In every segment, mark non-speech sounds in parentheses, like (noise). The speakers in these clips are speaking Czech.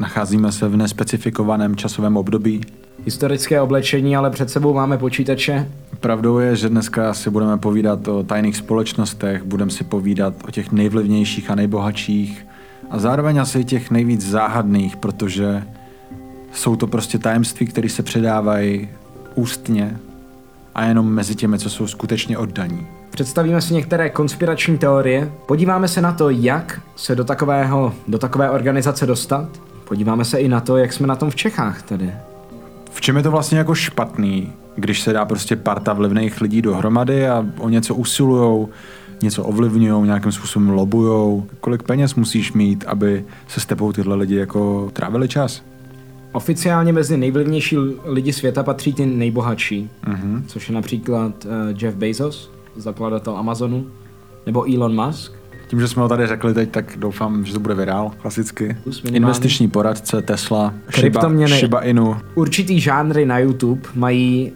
nacházíme se v nespecifikovaném časovém období. Historické oblečení, ale před sebou máme počítače. Pravdou je, že dneska si budeme povídat o tajných společnostech, budeme si povídat o těch nejvlivnějších a nejbohatších a zároveň asi těch nejvíc záhadných, protože jsou to prostě tajemství, které se předávají ústně a jenom mezi těmi, co jsou skutečně oddaní. Představíme si některé konspirační teorie, podíváme se na to, jak se do, takového, do takové organizace dostat, podíváme se i na to, jak jsme na tom v Čechách tedy. V čem je to vlastně jako špatný, když se dá prostě parta vlivných lidí dohromady a o něco usilujou, něco ovlivňují, nějakým způsobem lobujou. Kolik peněz musíš mít, aby se s tebou tyhle lidi jako trávili čas? Oficiálně mezi nejvlivnější lidi světa patří ty nejbohatší, mm-hmm. což je například uh, Jeff Bezos, zakladatel Amazonu, nebo Elon Musk. Tím, že jsme ho tady řekli teď, tak doufám, že to bude virál, klasicky. Investiční poradce, Tesla, Shiba, Shiba Inu. Určitý žánry na YouTube mají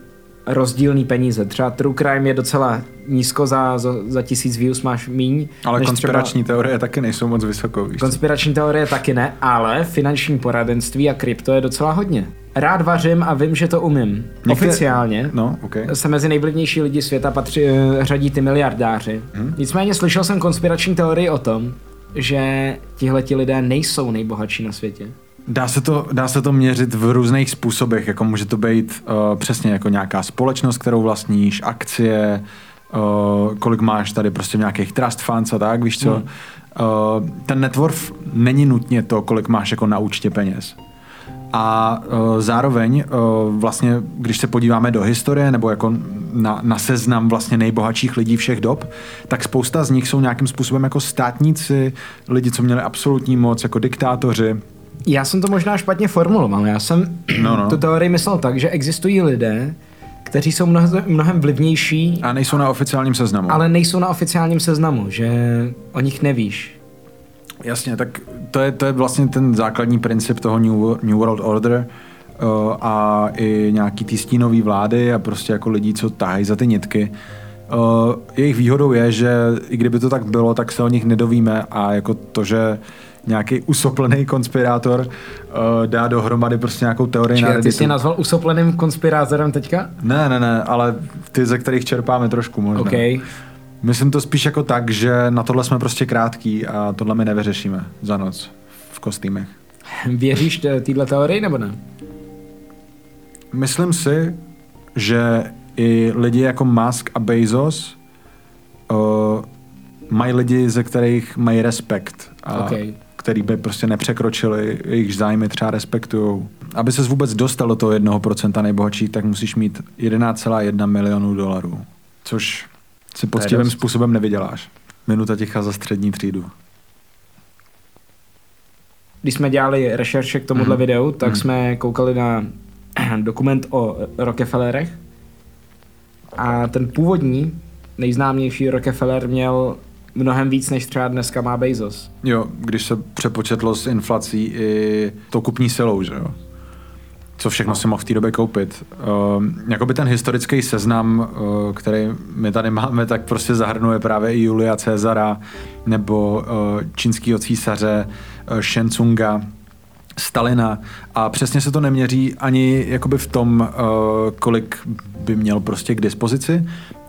rozdílný peníze. Třeba True Crime je docela nízko, za, za, za tisíc views máš míň. Ale konspirační třeba... teorie taky nejsou moc vysoko. Víš konspirační teorie taky ne, ale finanční poradenství a krypto je docela hodně. Rád vařím a vím, že to umím. Někde... Oficiálně no, okay. se mezi nejvlivnější lidi světa patří, eh, řadí ty miliardáři. Hmm. Nicméně slyšel jsem konspirační teorii o tom, že tihleti lidé nejsou nejbohatší na světě. Dá se, to, dá se to měřit v různých způsobech, jako může to být uh, přesně jako nějaká společnost, kterou vlastníš, akcie, uh, kolik máš tady prostě nějakých trust funds a tak, víš co. Hmm. Uh, ten network není nutně to, kolik máš jako na účtě peněz. A uh, zároveň uh, vlastně, když se podíváme do historie nebo jako na, na seznam vlastně nejbohatších lidí všech dob, tak spousta z nich jsou nějakým způsobem jako státníci, lidi, co měli absolutní moc, jako diktátoři, já jsem to možná špatně formuloval. Já jsem no, no. tu teorii myslel tak, že existují lidé, kteří jsou mnohem, mnohem vlivnější. A nejsou na oficiálním seznamu. Ale nejsou na oficiálním seznamu, že o nich nevíš. Jasně, tak to je, to je vlastně ten základní princip toho New, New World Order uh, a i nějaký ty stínový vlády a prostě jako lidí, co tahají za ty nitky. Uh, jejich výhodou je, že i kdyby to tak bylo, tak se o nich nedovíme a jako to, že nějaký usoplený konspirátor uh, dá dohromady prostě nějakou teorii Čiže na Redditu. Ty jsi nazval usopleným konspirátorem teďka? Ne, ne, ne, ale ty, ze kterých čerpáme trošku možná. Okay. Myslím to spíš jako tak, že na tohle jsme prostě krátký a tohle my nevyřešíme za noc v kostýmech. Věříš téhle teorii nebo ne? Myslím si, že i lidi jako Musk a Bezos uh, mají lidi, ze kterých mají respekt. A okay který by prostě nepřekročili, jejich zájmy třeba respektují. Aby se vůbec dostal do toho jednoho procenta nejbohatší, tak musíš mít 11,1 milionů dolarů, což si poctivým způsobem nevyděláš. Minuta ticha za střední třídu. Když jsme dělali rešerše k tomuhle mm. videu, tak mm. jsme koukali na (clears throat) dokument o Rockefellerech a ten původní nejznámější Rockefeller měl mnohem víc, než třeba dneska má Bezos. Jo, když se přepočetlo s inflací i to kupní silou, že jo? Co všechno no. si mohl v té době koupit. Uh, jakoby ten historický seznam, uh, který my tady máme, tak prostě zahrnuje právě i Julia Cezara nebo uh, čínského císaře uh, Shen Tsunga, Stalina a přesně se to neměří ani jakoby v tom, uh, kolik by měl prostě k dispozici,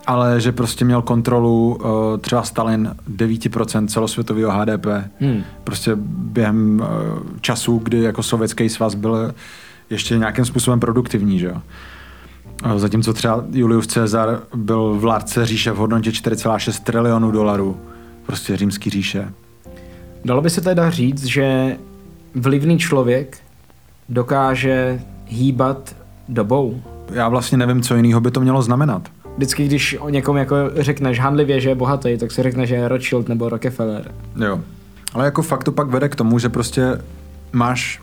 ale že prostě měl kontrolu uh, třeba Stalin 9% celosvětového HDP. Hmm. Prostě během uh, času, kdy jako sovětský svaz byl ještě nějakým způsobem produktivní, že jo. Zatímco třeba Julius Caesar byl vládce říše v hodnotě 4,6 trilionů dolarů. Prostě římský říše. Dalo by se teda říct, že vlivný člověk dokáže hýbat dobou? Já vlastně nevím, co jiného by to mělo znamenat vždycky, když o někom jako řekneš handlivě, že je bohatý, tak si řekne, že je Rothschild nebo Rockefeller. Jo. Ale jako fakt to pak vede k tomu, že prostě máš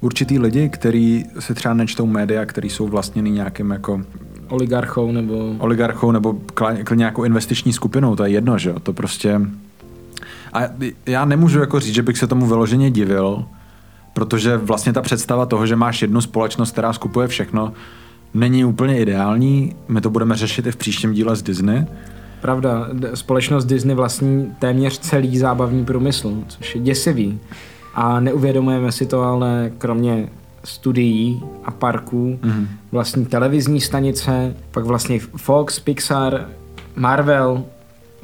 určitý lidi, který si třeba nečtou média, který jsou vlastněný nějakým jako oligarchou nebo... Oligarchou nebo klidně nějakou investiční skupinou, to je jedno, že jo, to prostě... A já nemůžu jako říct, že bych se tomu vyloženě divil, protože vlastně ta představa toho, že máš jednu společnost, která skupuje všechno, není úplně ideální. My to budeme řešit i v příštím díle z Disney. Pravda, společnost Disney vlastní téměř celý zábavní průmysl, což je děsivý. A neuvědomujeme si to, ale kromě studií a parků, mm-hmm. vlastní televizní stanice, pak vlastně Fox, Pixar, Marvel,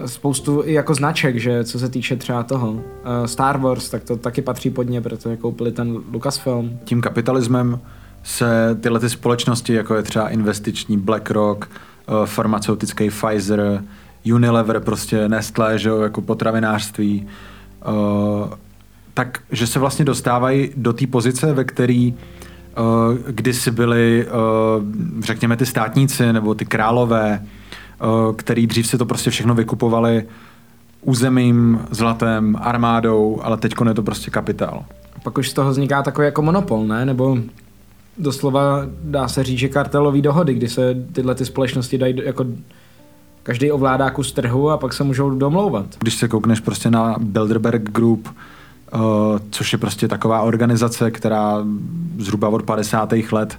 spoustu i jako značek, že co se týče třeba toho uh, Star Wars, tak to taky patří pod ně, protože koupili ten Lucasfilm. Tím kapitalismem se tyhle ty společnosti, jako je třeba investiční BlackRock, uh, farmaceutický Pfizer, Unilever, prostě Nestlé, že jo, jako potravinářství, uh, tak, že se vlastně dostávají do té pozice, ve který uh, kdysi byli, uh, řekněme, ty státníci nebo ty králové, který dřív si to prostě všechno vykupovali územím, zlatem, armádou, ale teď je to prostě kapitál. A pak už z toho vzniká takový jako monopol, ne? Nebo doslova dá se říct, že kartelový dohody, kdy se tyhle ty společnosti dají jako každý ovládá kus trhu a pak se můžou domlouvat. Když se koukneš prostě na Bilderberg Group, uh, což je prostě taková organizace, která zhruba od 50. let.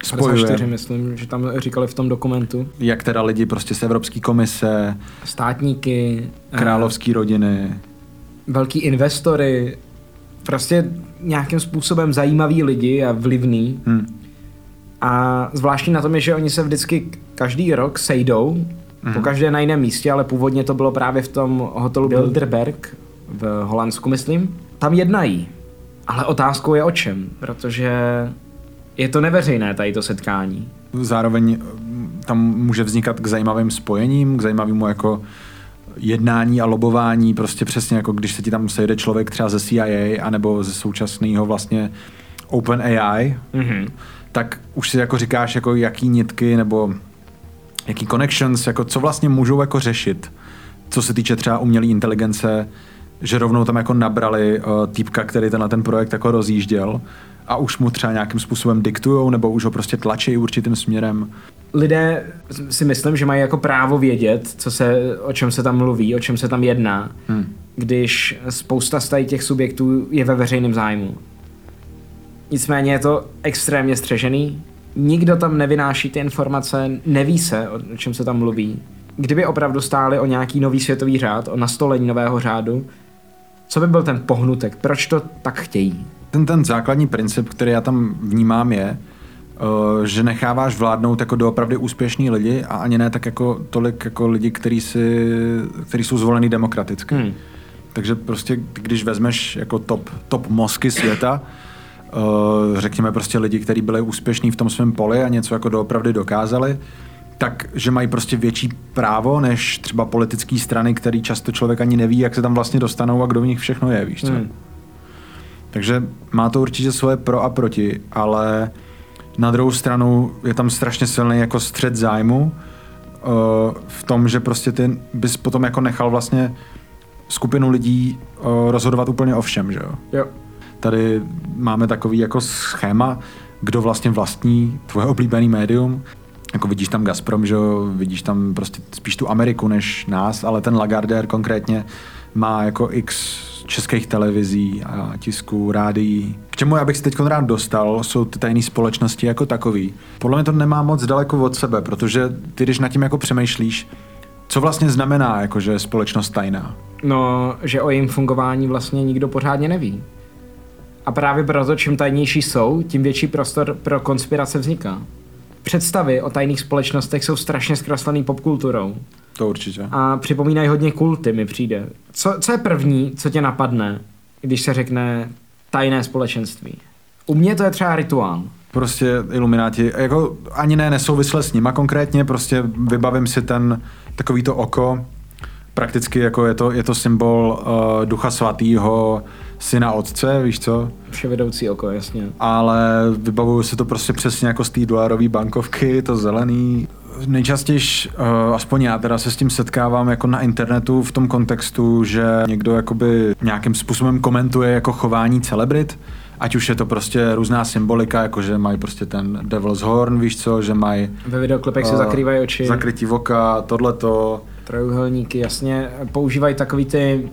54, myslím, že tam říkali v tom dokumentu. Jak teda lidi prostě z Evropské komise, státníky, královské rodiny, velký investory, prostě nějakým způsobem zajímaví lidi a vlivný. Hmm. A zvláštní na tom je, že oni se vždycky každý rok sejdou, hmm. po každé na jiném místě, ale původně to bylo právě v tom hotelu Bilderberg v Holandsku, myslím. Tam jednají. Ale otázkou je o čem, protože je to neveřejné tady to setkání. Zároveň tam může vznikat k zajímavým spojením, k zajímavému jako jednání a lobování, prostě přesně jako když se ti tam sejde člověk třeba ze CIA anebo ze současného vlastně Open AI, mm-hmm. tak už si jako říkáš, jako jaký nitky nebo jaký connections, jako co vlastně můžou jako řešit, co se týče třeba umělé inteligence, že rovnou tam jako nabrali uh, týpka, který ten na ten projekt jako rozjížděl a už mu třeba nějakým způsobem diktujou nebo už ho prostě tlačí určitým směrem. Lidé si myslím, že mají jako právo vědět, co se, o čem se tam mluví, o čem se tam jedná, hmm. když spousta z těch subjektů je ve veřejném zájmu. Nicméně je to extrémně střežený, nikdo tam nevynáší ty informace, neví se, o čem se tam mluví. Kdyby opravdu stáli o nějaký nový světový řád, o nastolení nového řádu, co by byl ten pohnutek? Proč to tak chtějí? Ten, ten základní princip, který já tam vnímám, je, uh, že necháváš vládnout jako doopravdy úspěšní lidi a ani ne tak jako tolik jako lidi, kteří, si, kteří jsou zvolený demokraticky. Hmm. Takže prostě, když vezmeš jako top, top mozky světa, uh, řekněme prostě lidi, kteří byli úspěšní v tom svém poli a něco jako doopravdy dokázali, tak, že mají prostě větší právo než třeba politické strany, který často člověk ani neví, jak se tam vlastně dostanou a kdo v nich všechno je, víš co? Hmm. Takže má to určitě svoje pro a proti, ale na druhou stranu je tam strašně silný jako střed zájmu uh, v tom, že prostě ty bys potom jako nechal vlastně skupinu lidí uh, rozhodovat úplně o všem, že jo? Jo. Tady máme takový jako schéma, kdo vlastně vlastní tvoje oblíbený médium jako vidíš tam Gazprom, že jo, vidíš tam prostě spíš tu Ameriku než nás, ale ten Lagardère konkrétně má jako x českých televizí a tisků, rádií. K čemu já bych si teď rád dostal, jsou ty tajné společnosti jako takový. Podle mě to nemá moc daleko od sebe, protože ty, když nad tím jako přemýšlíš, co vlastně znamená, jako, že je společnost tajná? No, že o jejím fungování vlastně nikdo pořádně neví. A právě proto, čím tajnější jsou, tím větší prostor pro konspirace vzniká představy o tajných společnostech jsou strašně zkreslený popkulturou. To určitě. A připomínají hodně kulty, mi přijde. Co, co je první, co tě napadne, když se řekne tajné společenství? U mě to je třeba rituál. Prostě ilumináti, jako ani ne nesouvisle s nima konkrétně, prostě vybavím si ten takový to oko, prakticky jako je to, je to symbol uh, ducha svatýho, syna otce, víš co? Vševedoucí oko, jasně. Ale vybavuju si to prostě přesně jako z té dolarové bankovky, to zelený. Nejčastěji, uh, aspoň já teda se s tím setkávám jako na internetu v tom kontextu, že někdo jakoby nějakým způsobem komentuje jako chování celebrit, ať už je to prostě různá symbolika, jako že mají prostě ten Devil's Horn, víš co, že mají... Ve videoklipech uh, se zakrývají oči. Zakrytí voka, tohleto. Trojuhelníky, jasně. Používají takový ty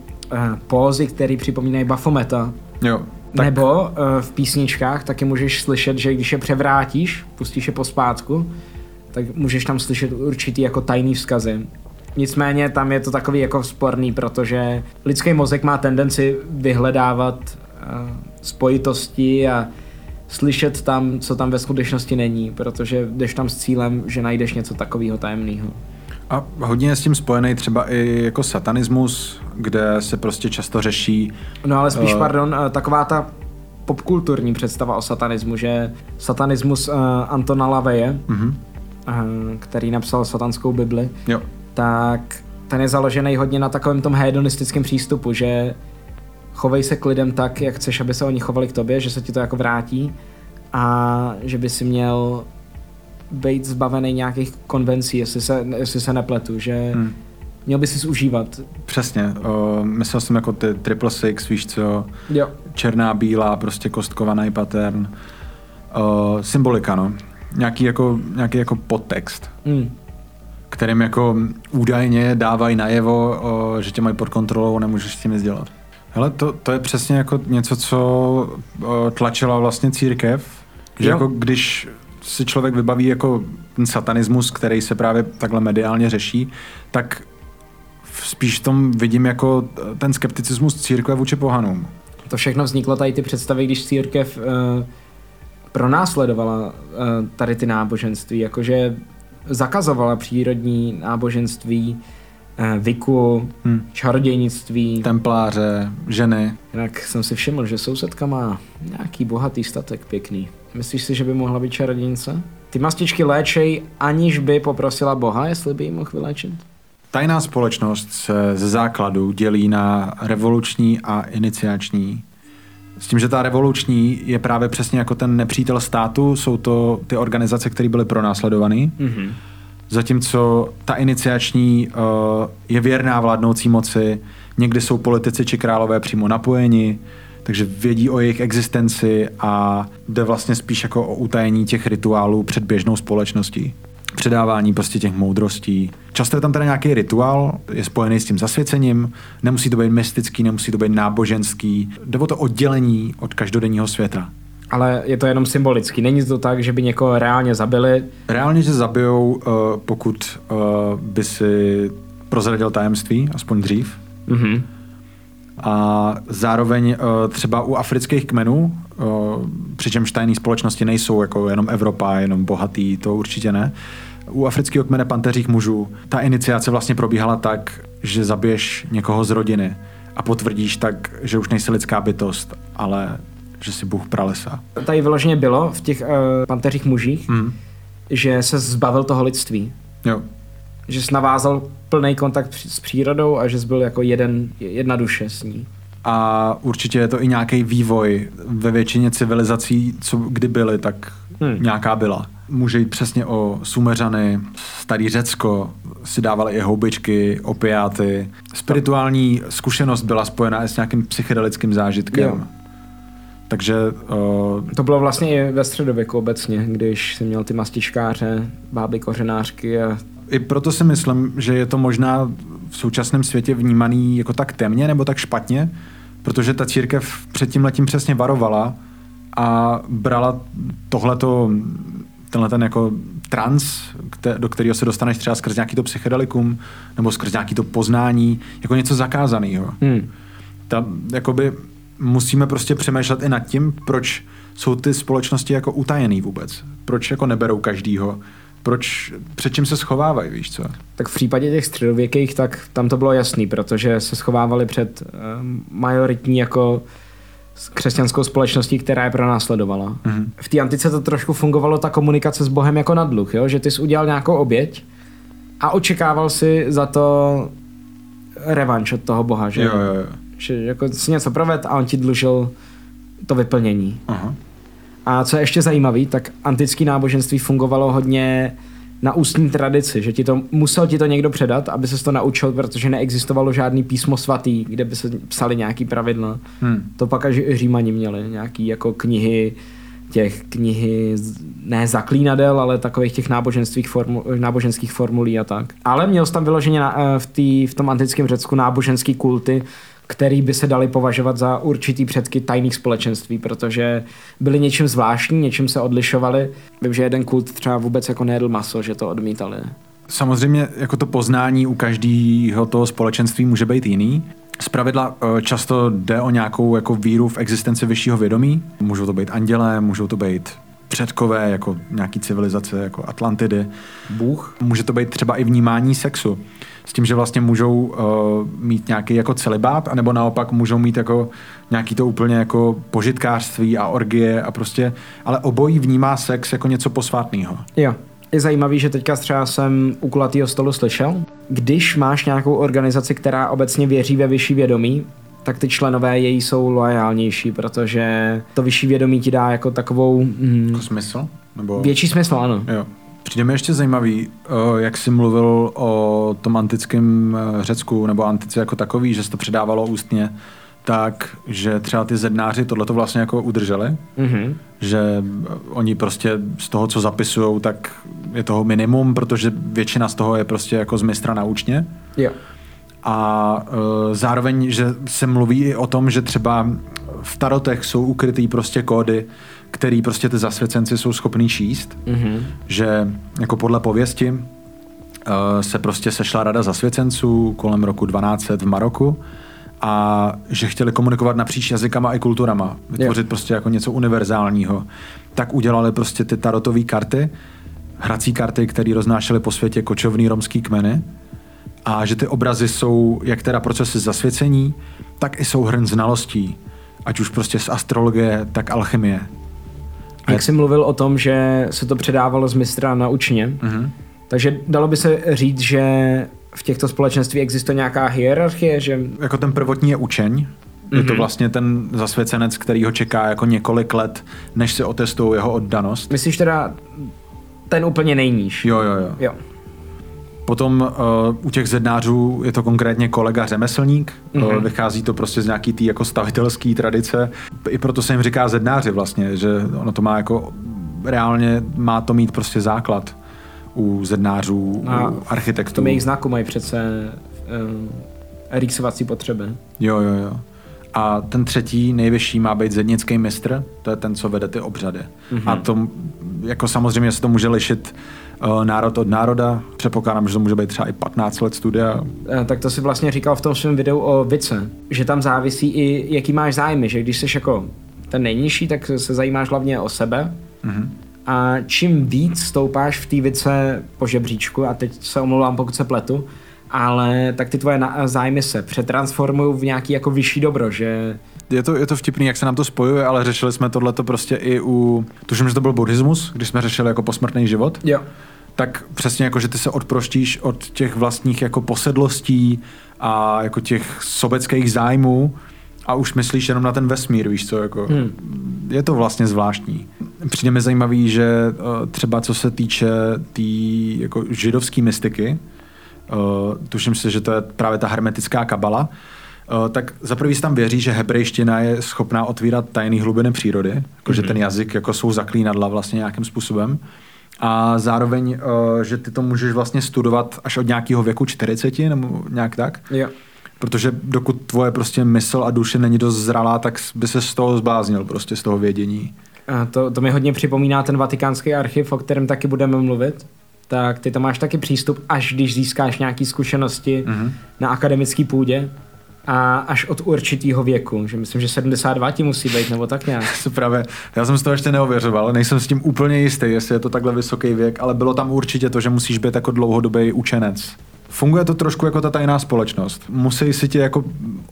pózy, které připomínají Bafometa. Jo. Tak... Nebo uh, v písničkách taky můžeš slyšet, že když je převrátíš, pustíš je pospátku, tak můžeš tam slyšet určitý jako tajný vzkazy. Nicméně tam je to takový jako sporný, protože lidský mozek má tendenci vyhledávat spojitosti a slyšet tam, co tam ve skutečnosti není, protože jdeš tam s cílem, že najdeš něco takového tajemného. A hodně je s tím spojený třeba i jako satanismus, kde se prostě často řeší... No ale spíš, uh, pardon, taková ta popkulturní představa o satanismu, že satanismus uh, Antona Laveje, uh-huh. uh, který napsal satanskou Bibli, jo. tak ten je založený hodně na takovém tom hedonistickém přístupu, že chovej se k lidem tak, jak chceš, aby se oni chovali k tobě, že se ti to jako vrátí a že by si měl být zbavený nějakých konvencí, jestli se, jestli se nepletu, že hmm. měl by si užívat. Přesně, uh, myslel jsem jako ty triple six, víš co, jo. černá, bílá, prostě kostkovaný pattern, uh, symbolika, no. Nějaký jako, nějaký jako podtext. Hmm kterým jako údajně dávají najevo, o, že tě mají pod kontrolou a nemůžeš s tím nic dělat. Hele, to, to je přesně jako něco, co o, tlačila vlastně církev, že jo. jako když si člověk vybaví jako ten satanismus, který se právě takhle mediálně řeší, tak spíš v tom vidím jako ten skepticismus církve vůči pohanům. To všechno vzniklo tady ty představy, když církev uh, pronásledovala uh, tady ty náboženství, jakože zakazovala přírodní náboženství, eh, viku, hmm. čarodějnictví. Templáře, ženy. Jinak jsem si všiml, že sousedka má nějaký bohatý statek pěkný. Myslíš si, že by mohla být čarodějnice? Ty mastičky léčej, aniž by poprosila Boha, jestli by ji mohl vyléčit? Tajná společnost se ze základu dělí na revoluční a iniciační. S tím, že ta revoluční je právě přesně jako ten nepřítel státu, jsou to ty organizace, které byly pronásledované. Mm-hmm. Zatímco ta iniciační uh, je věrná vládnoucí moci, někdy jsou politici či králové přímo napojeni, takže vědí o jejich existenci a jde vlastně spíš jako o utajení těch rituálů před běžnou společností předávání prostě těch moudrostí. Často je tam teda nějaký rituál, je spojený s tím zasvěcením, nemusí to být mystický, nemusí to být náboženský, jde o to oddělení od každodenního světa. Ale je to jenom symbolický, není to tak, že by někoho reálně zabili? Reálně že zabijou, uh, pokud uh, by si prozradil tajemství, aspoň dřív. Mm-hmm. A zároveň uh, třeba u afrických kmenů, uh, přičemž tajné společnosti nejsou jako jenom Evropa, jenom bohatý, to určitě ne, u afrického kmene panteřích mužů ta iniciace vlastně probíhala tak, že zabiješ někoho z rodiny a potvrdíš tak, že už nejsi lidská bytost, ale že si Bůh pralesa. Tady vyloženě bylo v těch uh, panteřích mužích, hmm. že se zbavil toho lidství. Jo. Že jsi navázal plný kontakt s přírodou a že jsi byl jako jeden, jedna duše s ní. A určitě je to i nějaký vývoj. Ve většině civilizací, co kdy byly, tak hmm. nějaká byla může jít přesně o Sumeřany, starý Řecko, si dávali i houbičky, opiáty. Spirituální zkušenost byla spojená i s nějakým psychedelickým zážitkem. Jo. Takže... Uh, to bylo vlastně i ve středověku obecně, když si měl ty mastičkáře, báby kořenářky a... I proto si myslím, že je to možná v současném světě vnímaný jako tak temně nebo tak špatně, protože ta církev před tím letím přesně varovala a brala tohleto tenhle ten jako trans, do kterého se dostaneš třeba skrz nějaký to psychedelikum nebo skrz nějaký to poznání, jako něco zakázaného. Hmm. Ta, jakoby musíme prostě přemýšlet i nad tím, proč jsou ty společnosti jako utajený vůbec. Proč jako neberou každýho. Proč, před čím se schovávají, víš co? Tak v případě těch středověkých, tak tam to bylo jasný, protože se schovávali před uh, majoritní jako křesťanskou společností, která je pronásledovala. Mm-hmm. V té antice to trošku fungovalo ta komunikace s Bohem jako na dluh, jo? že ty jsi udělal nějakou oběť a očekával si za to revanš od toho Boha, že, jo, jo, jo. že jako si něco proved a on ti dlužil to vyplnění. Aha. A co je ještě zajímavé, tak antické náboženství fungovalo hodně na ústní tradici, že ti to, musel ti to někdo předat, aby se to naučil, protože neexistovalo žádný písmo svatý, kde by se psali nějaký pravidla. Hmm. To pak až římani měli, nějaký jako knihy, těch knihy, ne zaklínadel, ale takových těch náboženských, formu, náboženských formulí a tak. Ale měl jsi tam vyloženě na, eh, v, tý, v tom antickém Řecku náboženský kulty, který by se dali považovat za určitý předky tajných společenství, protože byli něčím zvláštní, něčím se odlišovali. Vím, že jeden kult třeba vůbec jako nejedl maso, že to odmítali. Samozřejmě jako to poznání u každého toho společenství může být jiný, Zpravidla eh, často jde o nějakou jako víru v existenci vyššího vědomí. Můžou to být andělé, můžou to být předkové, jako nějaký civilizace, jako Atlantidy. Bůh. Může to být třeba i vnímání sexu. S tím, že vlastně můžou uh, mít nějaký jako celibát, anebo naopak můžou mít jako nějaký to úplně jako požitkářství a orgie a prostě, ale obojí vnímá sex jako něco posvátného. Jo. Je zajímavý, že teďka třeba jsem u kulatýho stolu slyšel, když máš nějakou organizaci, která obecně věří ve vyšší vědomí, tak ty členové její jsou loajálnější, protože to vyšší vědomí ti dá jako takovou... Mm, Jako smysl? Nebo... větší smysl, ano. Jo. Přijde mi ještě zajímavý, eh, jak jsi mluvil o tom antickém eh, Řecku nebo antice jako takový, že se to předávalo ústně, tak, že třeba ty zednáři tohleto vlastně jako udrželi, Mhm. že eh, oni prostě z toho, co zapisují, tak je toho minimum, protože většina z toho je prostě jako z mistra naučně. Jo. A e, zároveň, že se mluví i o tom, že třeba v tarotech jsou ukrytý prostě kódy, který prostě ty zasvěcenci jsou schopní číst, Mhm. že jako podle pověsti e, se prostě sešla rada zasvěcenců kolem roku 1200 v Maroku a že chtěli komunikovat napříč jazykama i kulturama, vytvořit Jo. prostě jako něco univerzálního. Tak udělali prostě ty tarotové karty, hrací karty, které roznášely po světě kočovný romský kmeny a že ty obrazy jsou jak teda procesy zasvěcení, tak i souhrn znalostí, ať už prostě z astrologie, tak alchymie. A Jak jsi mluvil o tom, že se to předávalo z mistra naučně, Mhm. takže dalo by se říct, že v těchto společenství existuje nějaká hierarchie, že Jako ten prvotní je učeň, je to Mhm. vlastně ten zasvěcenec, který ho čeká jako několik let, než se otestují jeho oddanost. myslíš teda ten úplně nejníž? Jo, jo, jo. Jo. Potom uh, u těch zednářů je to konkrétně kolega řemeslník, Mhm. mm-hmm. vychází to prostě z nějaký tý jako stavitelský tradice. I proto se jim říká zednáři vlastně, že ono to má jako reálně má to mít prostě základ u zednářů, A u V architektů. tom jejich znaku mají přece um, rýsovací potřeby. Jo, jo, jo. A ten třetí, nejvyšší, má být zednický mistr, to je ten, co vede ty obřady. Mm-hmm. A to, jako samozřejmě se to může lišit národ od národa. Předpokládám, že to může být třeba i 15 let studia. Eh, Tak to si vlastně říkal v tom svém videu o vice, že tam závisí i jaký máš zájmy, že když jsi jako ten nejnižší, tak se zajímáš hlavně o sebe Mm-hmm. a čím víc stoupáš v té vice po žebříčku, a teď se omlouvám, pokud se pletu, ale tak ty tvoje zájmy se přetransformují v nějaký jako vyšší dobro, že Je to, je to vtipný, jak se nám to spojuje, ale řešili jsme tohleto prostě i u... Tuším, že to byl buddhismus, když jsme řešili jako posmrtný život. jo, Tak přesně jako, že ty se odproštíš od těch vlastních jako posedlostí a jako těch sobeckých zájmů a už myslíš jenom na ten vesmír, víš co, jako... Hmm. Je to vlastně zvláštní. Přijde mi zajímavý, že eh, třeba co se týče té tý, jako židovské mystiky, uh, tuším si, že to je právě ta hermetická kabala, uh, tak za prvý se tam věří, že hebrejština je schopná otvírat tajné hlubiny přírody, jako že Mhm. ten jazyk jako jsou zaklínadla vlastně nějakým způsobem. A zároveň, uh, že ty to můžeš vlastně studovat až od nějakého věku 40 nebo nějak tak. jo. Protože dokud tvoje prostě mysl a duše není dost zralá, tak by se z toho zbláznil prostě z toho vědění. A to, to mi hodně připomíná ten vatikánský archiv, o kterém taky budeme mluvit. Tak ty tam máš taky přístup, až když získáš nějaké zkušenosti Mhm. na akademické půdě a až od určitého věku, že myslím, že 72 ti musí být, nebo tak nějak. (laughs) Se právě, já jsem z toho ještě neověřoval, nejsem s tím úplně jistý, jestli je to takhle vysoký věk, ale bylo tam určitě to, že musíš být jako dlouhodobý učenec. Funguje to trošku jako ta tajná společnost. Musí si tě jako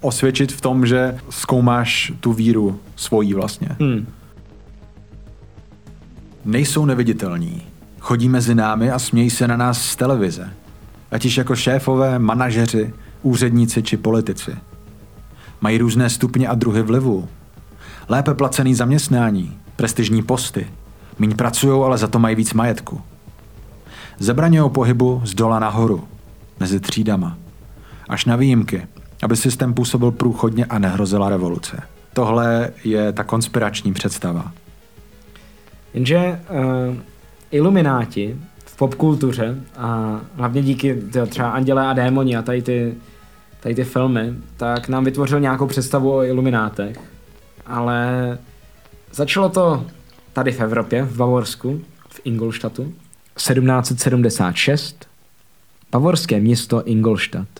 osvědčit v tom, že zkoumáš tu víru svojí vlastně. Hmm. Nejsou neviditelní. Chodí mezi námi a smějí se na nás z televize. Ať již jako šéfové, manažeři, úředníci či politici. Mají různé stupně a druhy vlivu. Lépe placený zaměstnání, prestižní posty. Míň pracují, ale za to mají víc majetku. Zabraňují pohybu z dola nahoru, mezi třídama. Až na výjimky, aby systém působil průchodně a nehrozila revoluce. Tohle je ta konspirační představa. Jenže uh, ilumináti v popkultuře a hlavně díky tyjo, třeba Anděle a démoni a tady ty, tady ty filmy, tak nám vytvořil nějakou představu o iluminátech. Ale začalo to tady v Evropě, v Bavorsku, v Ingolstadtu, 1776, bavorské město Ingolstadt.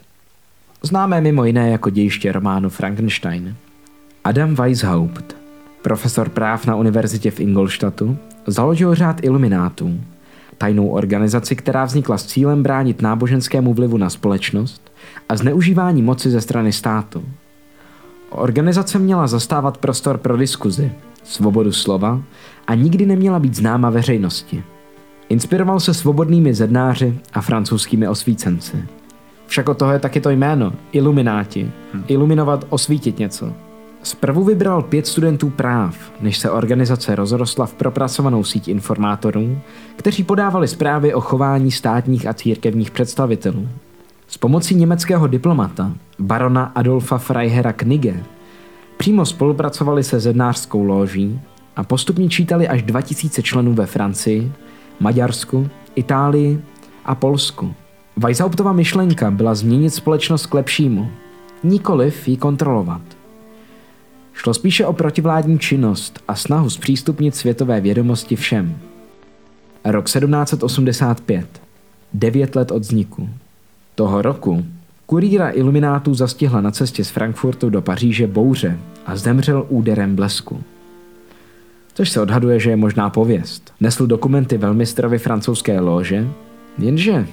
známé mimo jiné jako dějiště románu Frankenstein. Adam Weishaupt, profesor práv na univerzitě v Ingolstadtu, založil řád iluminátů, tajnou organizaci, která vznikla s cílem bránit náboženskému vlivu na společnost a zneužívání moci ze strany státu. Organizace měla zastávat prostor pro diskuzi, svobodu slova a nikdy neměla být známa veřejnosti. Inspiroval se svobodnými zednáři a francouzskými osvícenci. Však od toho je taky to jméno, ilumináti. Hm. Iluminovat, osvítit něco. Zprvu vybral pět studentů práv, než se organizace rozrostla v propracovanou síť informátorů, kteří podávali zprávy o chování státních a církevních představitelů. S pomocí německého diplomata, barona Adolfa Freihera Knige, přímo spolupracovali se zednářskou loží a postupně čítali až 2000 členů ve Francii, Maďarsku, Itálii a Polsku. Weishauptova myšlenka byla změnit společnost k lepšímu, nikoliv ji kontrolovat. Šlo spíše o protivládní činnost a snahu zpřístupnit světové vědomosti všem. Rok 1785. Devět let od vzniku. Toho roku kurýra iluminátů zastihla na cestě z Frankfurtu do Paříže bouře a zemřel úderem blesku. Což se odhaduje, že je možná pověst. Nesl dokumenty velmistrovi francouzské lože, jenže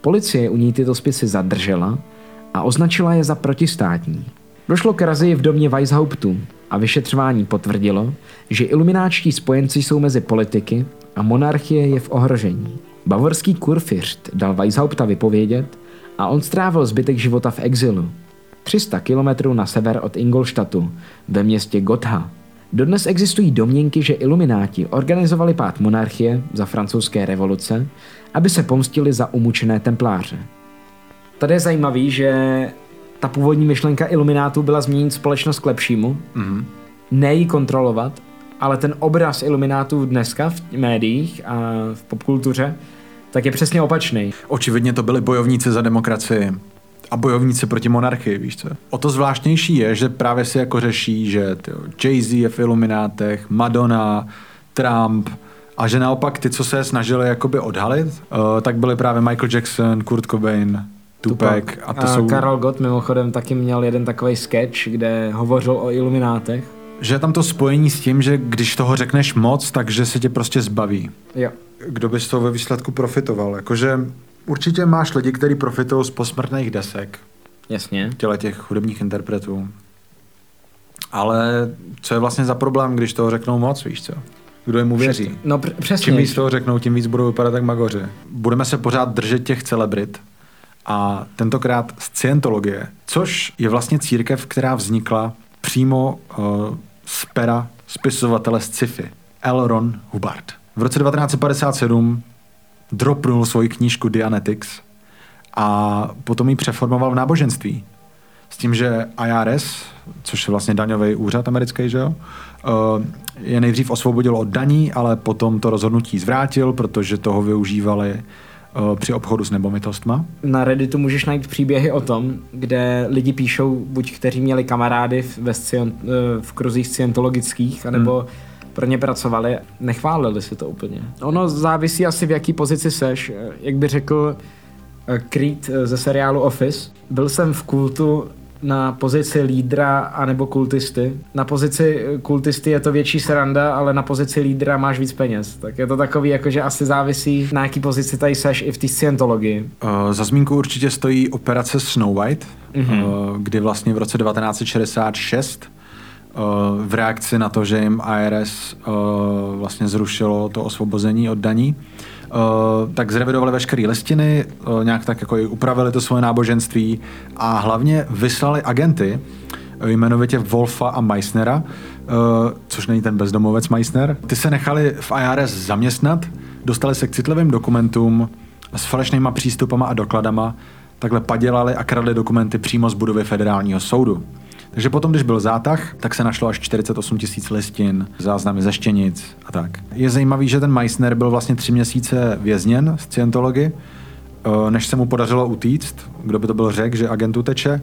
policie u ní tyto spisy zadržela a označila je za protistátní. Došlo k razii v domě Weishauptu a vyšetřování potvrdilo, že ilumináčtí spojenci jsou mezi politiky a monarchie je v ohrožení. Bavorský kurfiřt dal Weishaupta vypovědět a on strávil zbytek života v exilu. 300 kilometrů na sever od Ingolstadtu, ve městě Gotha. Dodnes existují domněnky, že ilumináti organizovali pád monarchie za francouzské revoluce, aby se pomstili za umučené templáře. Tady je zajímavý, že ta původní myšlenka iluminátů byla změnit společnost k lepšímu, mm-hmm. ne ji kontrolovat, ale ten obraz iluminátů dneska v médiích a v popkultuře tak je přesně opačný. Očividně to byli bojovníci za demokracii a bojovníci proti monarchii, víš co? O to zvláštnější je, že právě si jako řeší, že Jay-Z je v iluminátech, Madonna, Trump, a že naopak ty, co se snažili jakoby odhalit, uh, tak byli právě Michael Jackson, Kurt Cobain, Tupac. A, to a jsou... Karel Gott mimochodem taky měl jeden takový sketch, kde hovořil o iluminátech. Že je tam to spojení s tím, že když toho řekneš moc, takže se tě prostě zbaví. Jo. Kdo by z toho ve výsledku profitoval? Jakože určitě máš lidi, kteří profitují z posmrtných desek. Jasně. Těle těch hudebních interpretů. Ale co je vlastně za problém, když toho řeknou moc, víš co? Kdo jim uvěří? No pr- přesně. Čím víc toho řeknou, tím víc budou vypadat jak magoři. Budeme se pořád držet těch celebrit, a tentokrát z Scientologie, což je vlastně církev, která vznikla přímo uh, z pera spisovatele z sci-fi, L. Ron Hubbard. V roce 1957 dropnul svoji knížku Dianetics a potom ji přeformoval v náboženství. S tím, že IRS, což je vlastně daňový úřad americký, že jo, uh, je nejdřív osvobodil od daní, ale potom to rozhodnutí zvrátil, protože toho využívali Eh, při obchodu s nebomitostma. Na Redditu můžeš najít příběhy o tom, kde lidi píšou, buď kteří měli kamarády ve scion, eh, v kruzích scientologických, anebo hmm. pro ně pracovali, nechválili si to úplně. Ono závisí asi v jaký pozici seš. Jak by řekl eh, Creed ze seriálu Office, byl jsem v kultu na pozici lídra anebo kultisty. Na pozici kultisty je to větší sranda, ale na pozici lídra máš víc peněz. Tak je to takový, jakože asi závisí, na jaký pozici tady seš i v té scientologii. Uh, za zmínku určitě stojí operace Snow White, mm-hmm. uh, kdy vlastně v roce 1966 uh, v reakci na to, že jim IRS vlastně zrušilo to osvobození od daní, tak zrevidovali veškeré listiny, uh, nějak tak jako upravili to svoje náboženství a hlavně vyslali agenty, uh, jmenovitě Wolfa a Meissnera, což není ten bezdomovec Meissner. Ty se nechali v IRS zaměstnat, dostali se k citlivým dokumentům s falešnýma přístupama a dokladama, takhle padělali a kradli dokumenty přímo z budovy federálního soudu. Takže potom, když byl zátah, tak se našlo až 48 tisíc listin, záznamy ze štěnic a tak. Je zajímavý, že ten Meissner byl vlastně tři měsíce vězněn z Scientology, eh, než se mu podařilo utíct, kdo by to byl řekl, že agent uteče,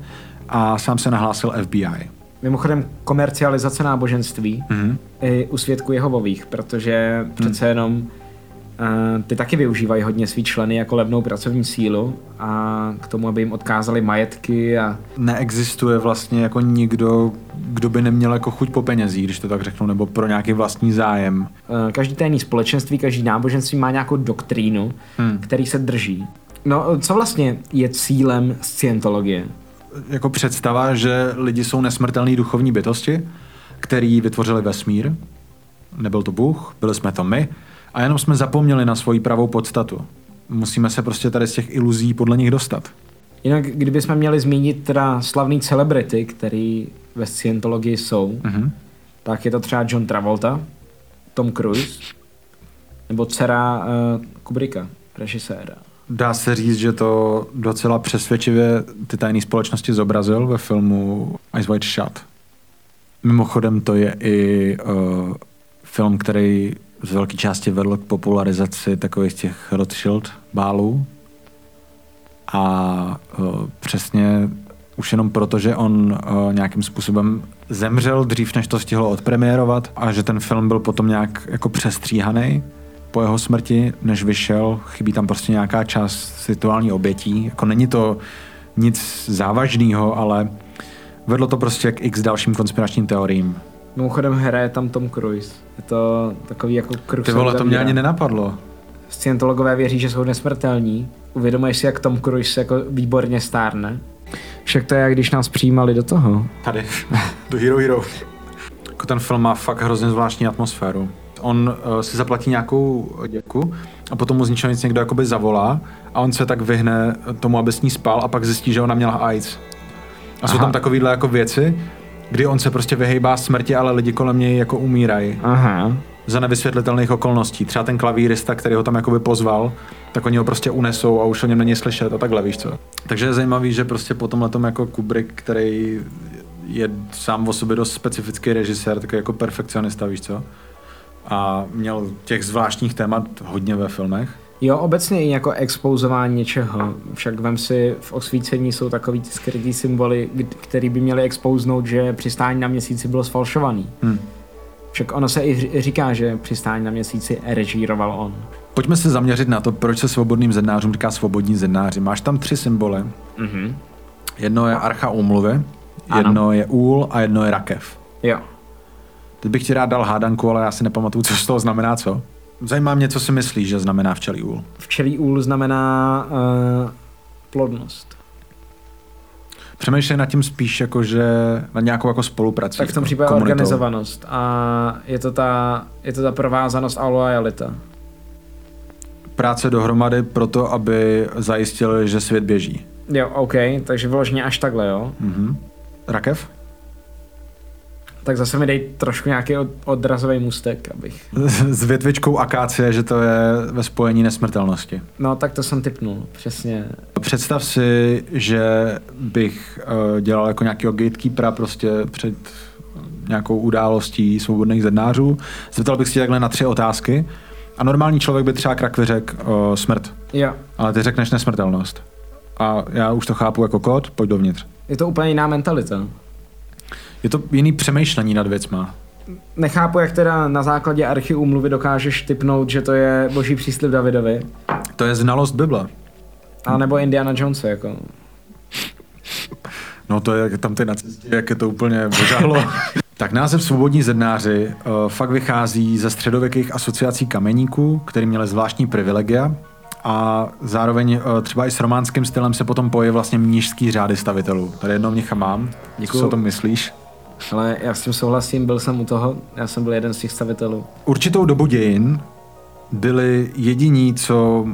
a sám se nahlásil FBI. Mimochodem komercializace náboženství mm-hmm. i u svědků Jehovových, protože mm. přece jenom Eh, ty taky využívají hodně svý členy jako levnou pracovní sílu a k tomu, aby jim odkázali majetky a Neexistuje vlastně jako nikdo, kdo by neměl jako chuť po penězích, když to tak řeknu, nebo pro nějaký vlastní zájem. Eh, každý tajný společenství, každý náboženství má nějakou doktrínu, Hmm. který se drží. No, co vlastně je cílem scientologie? Jako představa, že lidi jsou nesmrtelní duchovní bytosti, který vytvořili vesmír. Nebyl to Bůh, byli jsme to my a jenom jsme zapomněli na svoji pravou podstatu. Musíme se prostě tady z těch iluzí podle nich dostat. Jinak, kdybychom měli zmínit teda slavný celebrity, který ve scientologii jsou, Mhm. tak je to třeba John Travolta, Tom Cruise, nebo dcera uh, Kubricka, režiséra. Dá se říct, že to docela přesvědčivě ty tajné společnosti zobrazil ve filmu Eyes Wide Shut. Mimochodem to je i uh, film, který z velké části vedl k popularizaci takových těch Rothschild bálů. A uh, přesně už jenom proto, že on uh, nějakým způsobem zemřel dřív, než to stihlo odpremiérovat a že ten film byl potom nějak jako přestříhaný po jeho smrti, než vyšel. Chybí tam prostě nějaká část rituální obětí. Jako není to nic závažného, ale vedlo to prostě k x dalším konspiračním teoriím. Mimochodem hraje tam Tom Cruise. Je to takový jako kruh Ty vole, to mě ani nenapadlo. Scientologové věří, že jsou nesmrtelní. Uvědomuješ si, jak Tom Cruise jako výborně stárne. Však to je, jak když nás přijímali do toho. Tady, (laughs) do Hero Hero. Jako ten film má fakt hrozně zvláštní atmosféru. On uh, si zaplatí nějakou děku a potom mu z ničeho nic někdo jakoby zavolá a on se tak vyhne tomu, aby s ní spal a pak zjistí, že ona měla AIDS. A jsou Aha. tam takovýhle jako věci, kdy on se prostě vyhejbá smrti, ale lidi kolem něj jako umírají Aha. za nevysvětlitelných okolností. Třeba ten klavírista, který ho tam jakoby pozval, tak oni ho prostě unesou a už o něm není slyšet a takhle, víš co. Takže je zajímavý, že prostě po tomhle jako Kubrick, který je sám o sobě dost specifický režisér, takový jako perfekcionista, víš co. A měl těch zvláštních témat hodně ve filmech. Jo, obecně i jako expouzování něčeho. Však vem si, v osvícení jsou takový ty skrytý symboly, který by měli expouznout, že přistání na měsíci bylo sfalšovaný. Hm. Však ono se i říká, že přistání na měsíci režíroval on. Pojďme se zaměřit na to, proč se svobodným zednářům říká svobodní zednáři. Máš tam tři symboly. Mhm. Jedno je archa úmluvy, Ano. jedno je úl a jedno je rakev. Jo. Teď bych ti rád dal hádanku, ale já si nepamatuju, co z toho znamená co. Zajímá mě, co si myslíš, že znamená včelí úl. Včelí úl znamená uh, plodnost. Přemýšlej nad tím spíš jako, že nad nějakou jako spoluprací. Tak v tom jako případě komunitou. organizovanost. A je to ta, je to ta provázanost a lojalita. Práce dohromady proto, aby zajistili, že svět běží. Jo, OK, takže vyloženě až takhle, jo. Mhm. Rakev? Tak zase mi dej trošku nějaký od, odrazový mustek, abych... S větvičkou akácie, že to je ve spojení nesmrtelnosti. No, tak to jsem typnul, přesně. Představ si, že bych uh, dělal jako nějakého gatekeepera prostě před nějakou událostí svobodných zednářů. Zeptal bych si takhle na tři otázky a normální člověk by třeba krakvi řekl uh, smrt, Jo, ale ty řekneš nesmrtelnost. A já už to chápu jako kód, pojď dovnitř. je to úplně jiná mentalita. Je to jiný přemýšlení nad věcma. Nechápu, jak teda na základě archy úmluvy dokážeš typnout, že to je boží příslib Davidovi, To je znalost Bible. a nebo Indiana Jonesa, jako. (laughs) No to je tam ty na cestě, jak je to úplně božálo. (laughs) tak název Svobodní zednáři uh, fakt vychází ze středověkých asociací kameníků, který měli zvláštní privilegia a zároveň uh, třeba i s románským stylem se potom pojí vlastně mnížský řády stavitelů. Tady jednou mnicha mám. Děkuju. Co si o tom myslíš? Ale já s tím souhlasím, byl jsem u toho, já jsem byl jeden z těch stavitelů. Určitou dobu dějin byli jediní, co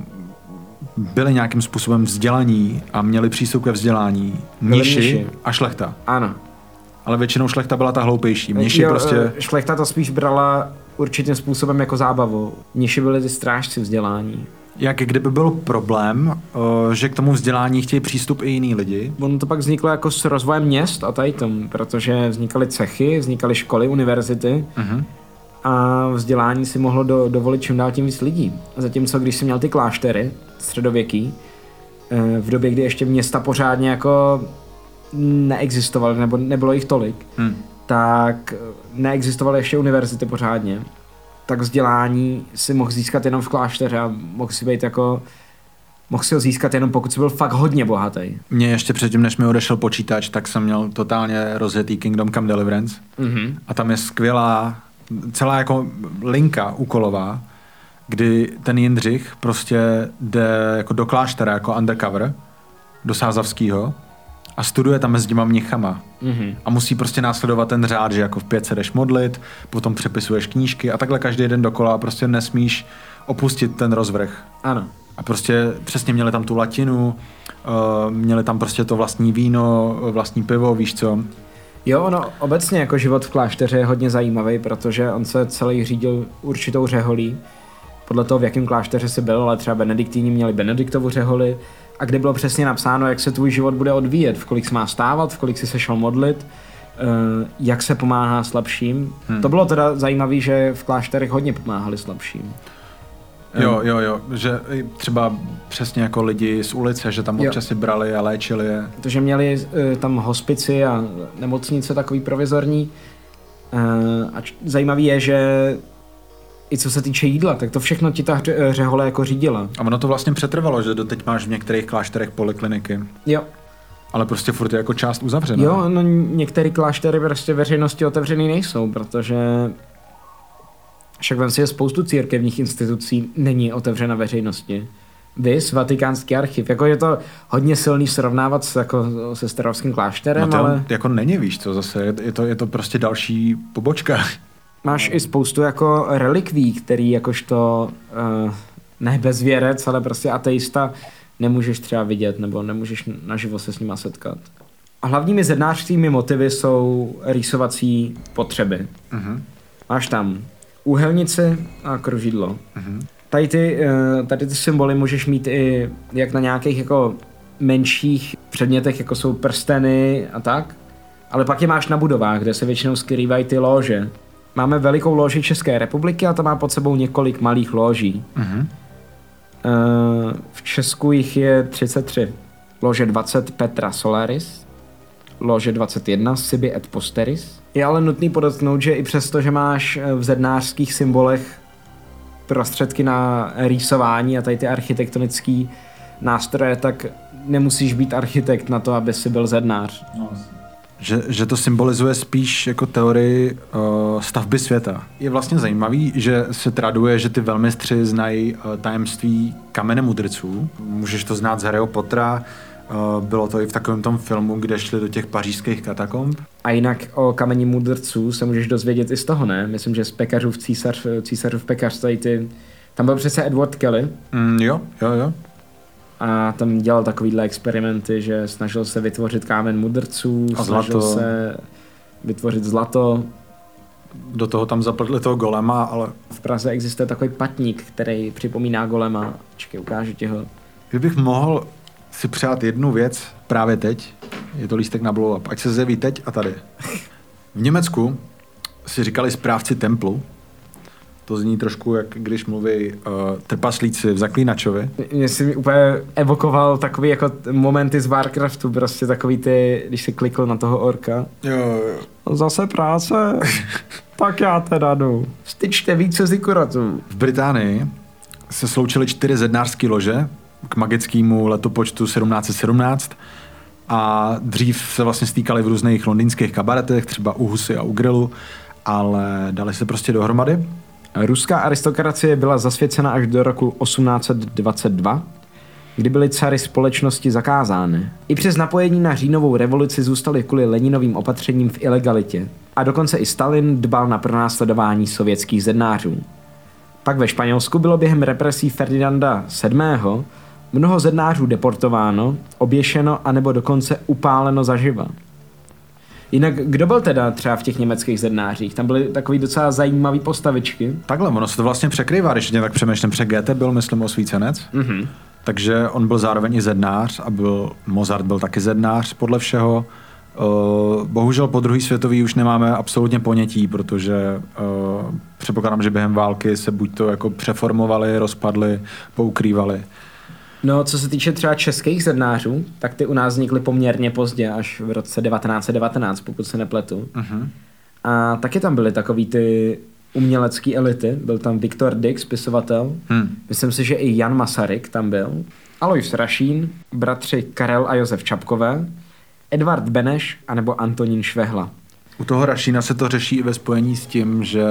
byli nějakým způsobem vzdělaní a měli přístup ke vzdělání, mniši mniši. a šlechta. Ano. Ale většinou šlechta byla ta hloupější. Mniši jo, prostě... eh, Šlechta to spíš brala určitým způsobem jako zábavu. Niši byli ty strážci vzdělání. Jak kdyby byl problém, eh, že k tomu vzdělání chtějí přístup i jiní lidi. Ono to pak vzniklo jako s rozvojem měst a tady tom, protože vznikaly cechy, vznikaly školy, univerzity Mhm. a vzdělání si mohlo do, dovolit čím dál tím víc lidí. Zatímco když jsem měl ty kláštery středověký, eh, v době, kdy ještě města pořádně jako neexistovaly, nebo nebylo jich tolik, Hm. tak neexistovaly ještě univerzity pořádně. Tak vzdělání si mohl získat jenom v klášteře a mohl si být jako mohl si ho získat jenom pokud jsi byl fakt hodně bohatý. Mě ještě předtím, než mi odešel počítač, tak jsem měl totálně rozjetý Kingdom Come Deliverance. Mm-hmm. A tam je skvělá, celá jako linka úkolová, kdy ten Jindřich prostě jde jako do kláštera, jako undercover, do Sázavského a studuje tam mezi těma mnichama. Mm-hmm. A musí prostě následovat ten řád, že jako v pět se jdeš modlit, potom přepisuješ knížky a takhle každý den dokola a prostě nesmíš opustit ten rozvrh. Ano. A prostě přesně měli tam tu latinu, uh, měli tam prostě to vlastní víno, vlastní pivo, víš co. Jo, ono obecně jako život v klášteře je hodně zajímavý, protože on se celý řídil určitou řeholí, podle toho, v jakém klášteře jsi byl, ale třeba benediktíni měli benediktovu řeholi, a kde bylo přesně napsáno, jak se tvůj život bude odvíjet, v kolik jsi má stávat, v kolik si se šel modlit, uh, jak se pomáhá slabším. Hmm. To bylo teda zajímavé, že v klášterech hodně pomáhali slabším. Jo, jo, jo, že třeba přesně jako lidi z ulice, že tam občas si brali a léčili je. Protože měli uh, tam hospici a nemocnice takový provizorní. Uh, a zajímavý je, že i co se týče jídla, tak to všechno ti ta hře, řehole jako řídila. A ono to vlastně přetrvalo, že doteď máš v některých klášterech polikliniky. Jo. Ale prostě furt je jako část uzavřená. Jo, no některé kláštery prostě veřejnosti otevřený nejsou, protože však vem si, je spoustu církevních institucí není otevřena veřejnosti. Vys, Vatikánský archiv. Jako je to hodně silný srovnávat s, jako, se starovským klášterem, no to ale... jako není, víš co, zase je to, je to prostě další pobočka. Máš i spoustu jako relikví, který jakožto uh, ne bezvěrec, ale prostě ateista nemůžeš třeba vidět nebo nemůžeš naživo se s nima setkat. A hlavními zednářskými motivy jsou rýsovací potřeby. Uh-huh. Máš tam úhelnici a kružidlo. Uh-huh. Tady ty, tady ty symboly můžeš mít i jak na nějakých jako menších předmětech, jako jsou prsteny a tak, ale pak je máš na budovách, kde se většinou skrývají ty lože. Máme velikou loži České republiky a ta má pod sebou několik malých loží. Uh-huh. V Česku jich je 33. Lože 20 Petra Solaris, lože 21 Sibi et Posteris. Je ale nutný podotknout, že i přesto, že máš v zednářských symbolech prostředky na rýsování a tady ty architektonické nástroje, tak nemusíš být architekt na to, aby si byl zednář. No, že, že to symbolizuje spíš jako teorii uh, stavby světa. Je vlastně zajímavý, že se traduje, že ty velmistři znají uh, tajemství kamene mudrců. Můžeš to znát z Harryho Pottera, uh, bylo to i v takovém tom filmu, kde šli do těch pařížských katakomb. A jinak o kameni mudrců se můžeš dozvědět i z toho, ne? Myslím, že z pekařů v císař, v pekař tady ty... Tam byl přece Edward Kelly. Mm, jo, jo, jo a tam dělal takovýhle experimenty, že snažil se vytvořit kámen mudrců, a snažil zlato. se vytvořit zlato. Do toho tam zapadli toho golema, ale... V Praze existuje takový patník, který připomíná golema. Čekaj, ukážu ti ho. Kdybych mohl si přát jednu věc právě teď, je to lístek na blow up, ať se zjeví teď a tady. V Německu si říkali správci templu, to zní trošku, jak když mluví uh, trpaslíci v Zaklínačovi. Mě si mi úplně evokoval takový jako momenty z Warcraftu, prostě takový ty, když si klikl na toho orka. Jo, jo. Zase práce. (laughs) tak já teda jdu. Styčte více zikuratů. V Británii se sloučily čtyři zednářské lože k magickému letopočtu 1717 a dřív se vlastně stýkali v různých londýnských kabaretech, třeba u Husy a u Grillu, ale dali se prostě dohromady Ruská aristokracie byla zasvěcena až do roku 1822, kdy byly cary společnosti zakázány. I přes napojení na říjnovou revoluci zůstaly kvůli Leninovým opatřením v ilegalitě. A dokonce i Stalin dbal na pronásledování sovětských zednářů. Pak ve Španělsku bylo během represí Ferdinanda VII. mnoho zednářů deportováno, oběšeno anebo dokonce upáleno zaživa. Jinak kdo byl teda třeba v těch německých zednářích? Tam byly takový docela zajímavý postavičky. Takhle, ono se to vlastně překrývá, když mě tak přemýšlím, pře Goethe byl, myslím, osvícenec. Mm-hmm. Takže on byl zároveň i zednář a byl, Mozart byl taky zednář podle všeho. Uh, bohužel po druhé světové už nemáme absolutně ponětí, protože uh, předpokládám, že během války se buď to jako přeformovali, rozpadli, poukrývali. No, co se týče třeba českých zednářů, tak ty u nás vznikly poměrně pozdě, až v roce 1919, pokud se nepletu. Uh-huh. A taky tam byly takový ty umělecké elity. Byl tam Viktor Dick, spisovatel. Hmm. Myslím si, že i Jan Masaryk tam byl. Alois Rašín, bratři Karel a Josef Čapkové, Edvard Beneš anebo Antonín Švehla. U toho Rašína se to řeší i ve spojení s tím, že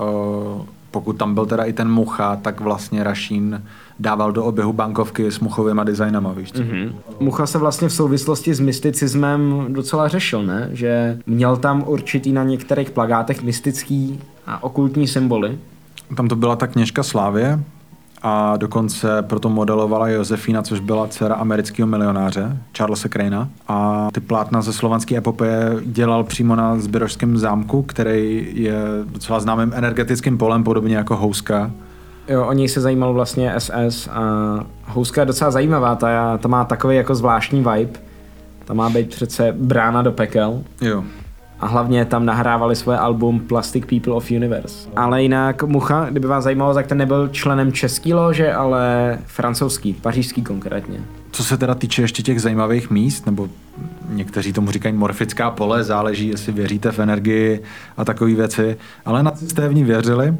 uh, pokud tam byl teda i ten Mucha, tak vlastně Rašín dával do oběhu bankovky s muchovými designama, víš co? Mm-hmm. Mucha se vlastně v souvislosti s mysticismem docela řešil, ne? Že měl tam určitý na některých plagátech mystický a okultní symboly. Tam to byla ta kněžka Slávě a dokonce proto modelovala Josefína, což byla dcera amerického milionáře, Charlesa Crane'a. A ty plátna ze slovanské epopeje dělal přímo na Zbyrožském zámku, který je docela známým energetickým polem, podobně jako Houska. Jo, o něj se zajímal vlastně SS a Houska je docela zajímavá, ta, ta má takový jako zvláštní vibe. Ta má být přece brána do pekel. Jo. A hlavně tam nahrávali svoje album Plastic People of Universe. Ale jinak Mucha, kdyby vás zajímalo, tak ten nebyl členem český lože, ale francouzský, pařížský konkrétně. Co se teda týče ještě těch zajímavých míst, nebo někteří tomu říkají morfická pole, záleží, jestli věříte v energii a takové věci, ale nacisté v ní věřili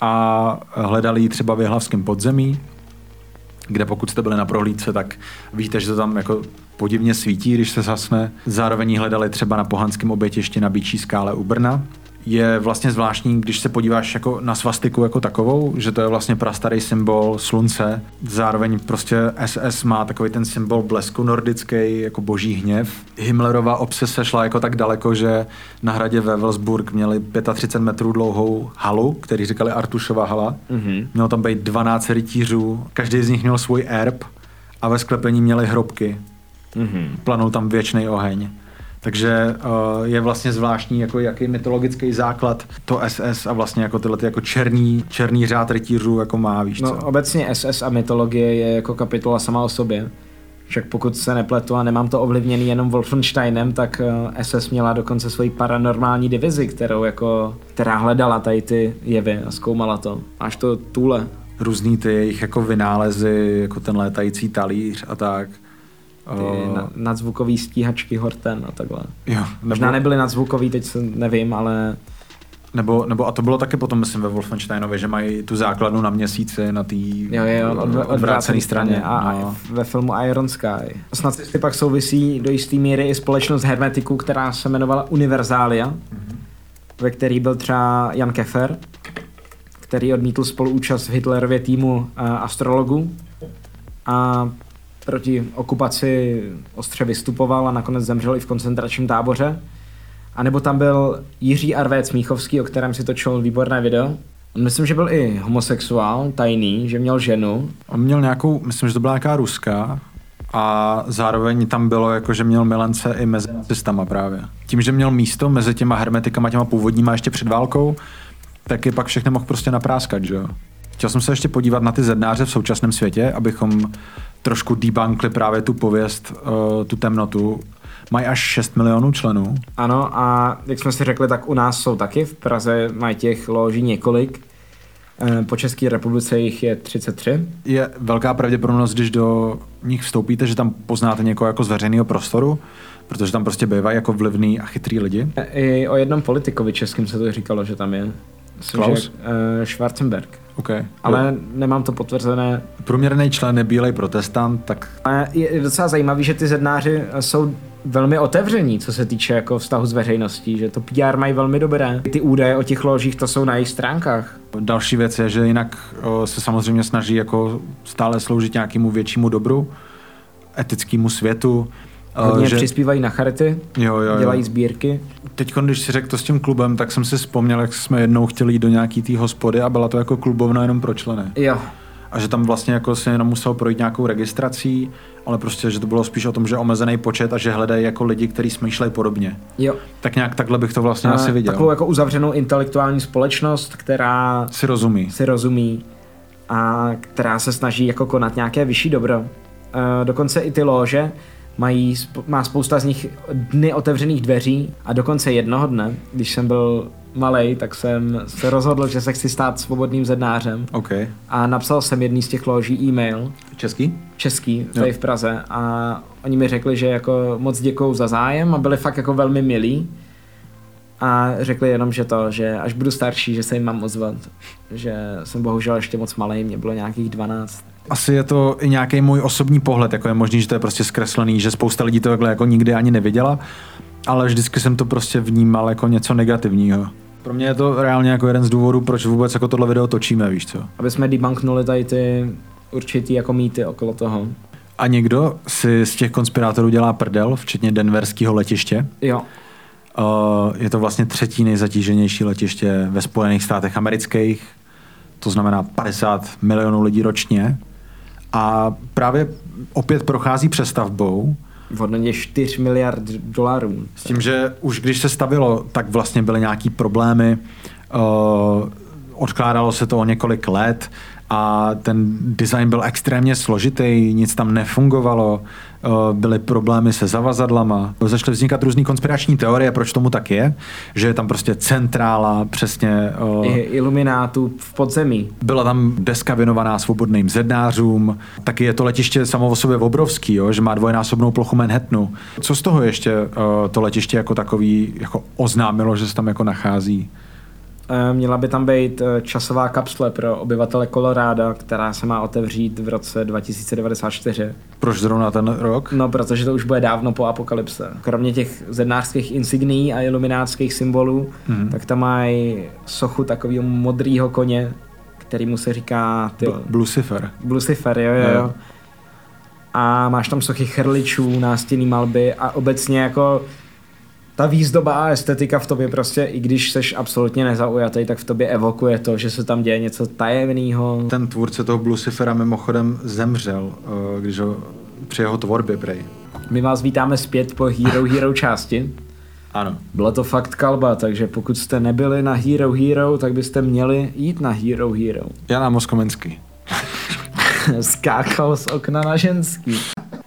a hledali ji třeba v Jihlavském podzemí, kde pokud jste byli na prohlídce, tak víte, že to tam jako podivně svítí, když se zasne. Zároveň hledali třeba na pohanském obětišti na Bíčí skále u Brna. Je vlastně zvláštní, když se podíváš jako na svastiku jako takovou, že to je vlastně prastarý symbol slunce. Zároveň prostě SS má takový ten symbol blesku nordický, jako boží hněv. Himmlerova obsese šla jako tak daleko, že na hradě Wewelsburg měli 35 metrů dlouhou halu, který říkali Artušova hala. Mm-hmm. Mělo tam být 12 rytířů, každý z nich měl svůj erb a ve sklepení měli hrobky. Mm-hmm. Planul tam věčný oheň. Takže uh, je vlastně zvláštní, jako jaký mytologický základ to SS a vlastně jako tyhle ty jako černý, černý řád rytířů jako má, víš No co? obecně SS a mytologie je jako kapitola sama o sobě. Však pokud se nepletu a nemám to ovlivněný jenom Wolfensteinem, tak SS měla dokonce svoji paranormální divizi, kterou jako, která hledala tady ty jevy a zkoumala to. Máš to tůle. Různý ty jejich jako vynálezy, jako ten létající talíř a tak. Ty Uh, na, nadzvukový stíhačky Horten a takhle. jo, Možná nebo, nebyly nadzvukový, teď se nevím, ale nebo, nebo, a to bylo taky potom, myslím, ve Wolfensteinovi, že mají tu základnu na měsíci na té odvrácené straně a, no. ve filmu Iron Sky. S nacisty pak souvisí do jisté míry i společnost hermetiků, která se jmenovala Universalia, mm-hmm. ve který byl třeba Jan Kefer, který odmítl spoluúčast v Hitlerově týmu uh, astrologů a proti okupaci ostře vystupoval a nakonec zemřel i v koncentračním táboře. A nebo tam byl Jiří Arvéc Míchovský, o kterém si točil výborné video. Myslím, že byl i homosexuál, tajný, že měl ženu. On měl nějakou, myslím, že to byla nějaká ruská, a zároveň tam bylo jako, že měl milence i mezi nacistama právě. Tím, že měl místo mezi těma hermetikama, těma původníma ještě před válkou, tak je pak všechny mohl prostě napráskat, že jo. Chtěl jsem se ještě podívat na ty zednáře v současném světě, abychom trošku debunkli právě tu pověst, uh, tu temnotu. Mají až 6 milionů členů. Ano a jak jsme si řekli, tak u nás jsou taky. V Praze mají těch loží několik. Eh, Po České republice jich je 33. Je velká pravděpodobnost, když do nich vstoupíte, že tam poznáte někoho jako z veřejného prostoru, protože tam prostě bývají jako vlivný a chytrý lidi. I o jednom politikovi českým se to říkalo, že tam je. Klaus? že uh, Schwarzenberg. Okay. Ale nemám to potvrzené. Průměrný člen je bílej protestant, tak Ale je docela zajímavý, že ty zednáři jsou velmi otevření, co se týče jako vztahu s veřejností, že to PR mají velmi dobré. Ty údaje o těch ložích, to jsou na jejich stránkách. Další věc je, že jinak o, se samozřejmě snaží jako stále sloužit nějakému většímu dobru, etickému světu. Hodně že, přispívají na charity, jo, jo, dělají jo. sbírky. Teď, když si řekl to s tím klubem, tak jsem si vzpomněl, jak jsme jednou chtěli jít do nějaký té hospody a byla to jako klubovna jenom pro členy. Jo, A že tam vlastně jako si jenom musel projít nějakou registrací, ale prostě, že to bylo spíš o tom, že omezený počet a že hledají jako lidi, kteří smýšlejí podobně. jo. Tak nějak takhle bych to vlastně A asi viděl. Takovou jako uzavřenou intelektuální společnost, která Si rozumí. si rozumí a která se snaží jako konat nějaké vyšší dobro. E, dokonce i ty lože mají, má spousta z nich dny otevřených dveří a dokonce jednoho dne, když jsem byl malý, tak jsem se rozhodl, že se chci stát svobodným zednářem OK. a napsal jsem jedný z těch loží e-mail, Český? český, tady Jo. v Praze a oni mi řekli, že jako moc děkuju za zájem a byli fakt jako velmi milí A řekli jenom, že to, že až budu starší, že se jim mám ozvat. Že jsem bohužel ještě moc malý, mě bylo nějakých 12. Asi je to i nějaký můj osobní pohled, jako je možný, že to je prostě zkreslený, že spousta lidí to takhle jako nikdy ani neviděla, ale vždycky jsem to prostě vnímal jako něco negativního. Pro mě je to reálně jako jeden z důvodů, proč vůbec jako tohle video točíme, víš co. Aby jsme debunknuli tady ty určitý jako mýty okolo toho. A někdo si z těch konspirátorů dělá prdel, včetně denverského letiště. Jo. Uh, je to vlastně třetí nejzatíženější letiště ve Spojených státech amerických, to znamená 50 milionů lidí ročně. A právě opět prochází přestavbou. V hodnotě 4 miliard dolarů. S tím, že už když se stavilo, tak vlastně byly nějaký problémy. Uh, odkládalo se to o několik let a ten design byl extrémně složitý, nic tam nefungovalo, eh, byly problémy se zavazadlama, začaly vznikat různé konspirační teorie, proč tomu tak je, že je tam prostě centrála, přesně... Eh, iluminátů v podzemí. Byla tam deska věnovaná svobodným zednářům, taky je to letiště samo o sobě obrovský, jo, že má dvojnásobnou plochu Manhattanu. Co z toho ještě eh, to letiště jako takový jako oznámilo, že se tam jako nachází? Eh, měla by tam být eh, časová kapsle pro obyvatele Koloráda, která se má otevřít v roce 2094. Proč zrovna ten rok? No, protože to už bude dávno po apokalypse. Kromě těch zednářských insigní a iluminátských symbolů, mm. tak tam mají sochu takového modrého koně, který mu se říká... Ty, Blucifer. Blucifer, jo, jo, jo. A máš tam sochy chrličů, nástěnný malby a obecně jako ta výzdoba a estetika v tobě prostě, i když seš absolutně nezaujatý, tak v tobě evokuje to, že se tam děje něco tajemného. Ten tvůrce toho Blucifera mimochodem zemřel, eh, když ho při jeho tvorbě prej. My vás vítáme zpět po Hero Hero části. (laughs) Ano. Byla to fakt kalba, takže pokud jste nebyli na Hero Hero, tak byste měli jít na Hero Hero. Jana Moskomensky. (laughs) Skákal z okna na ženský.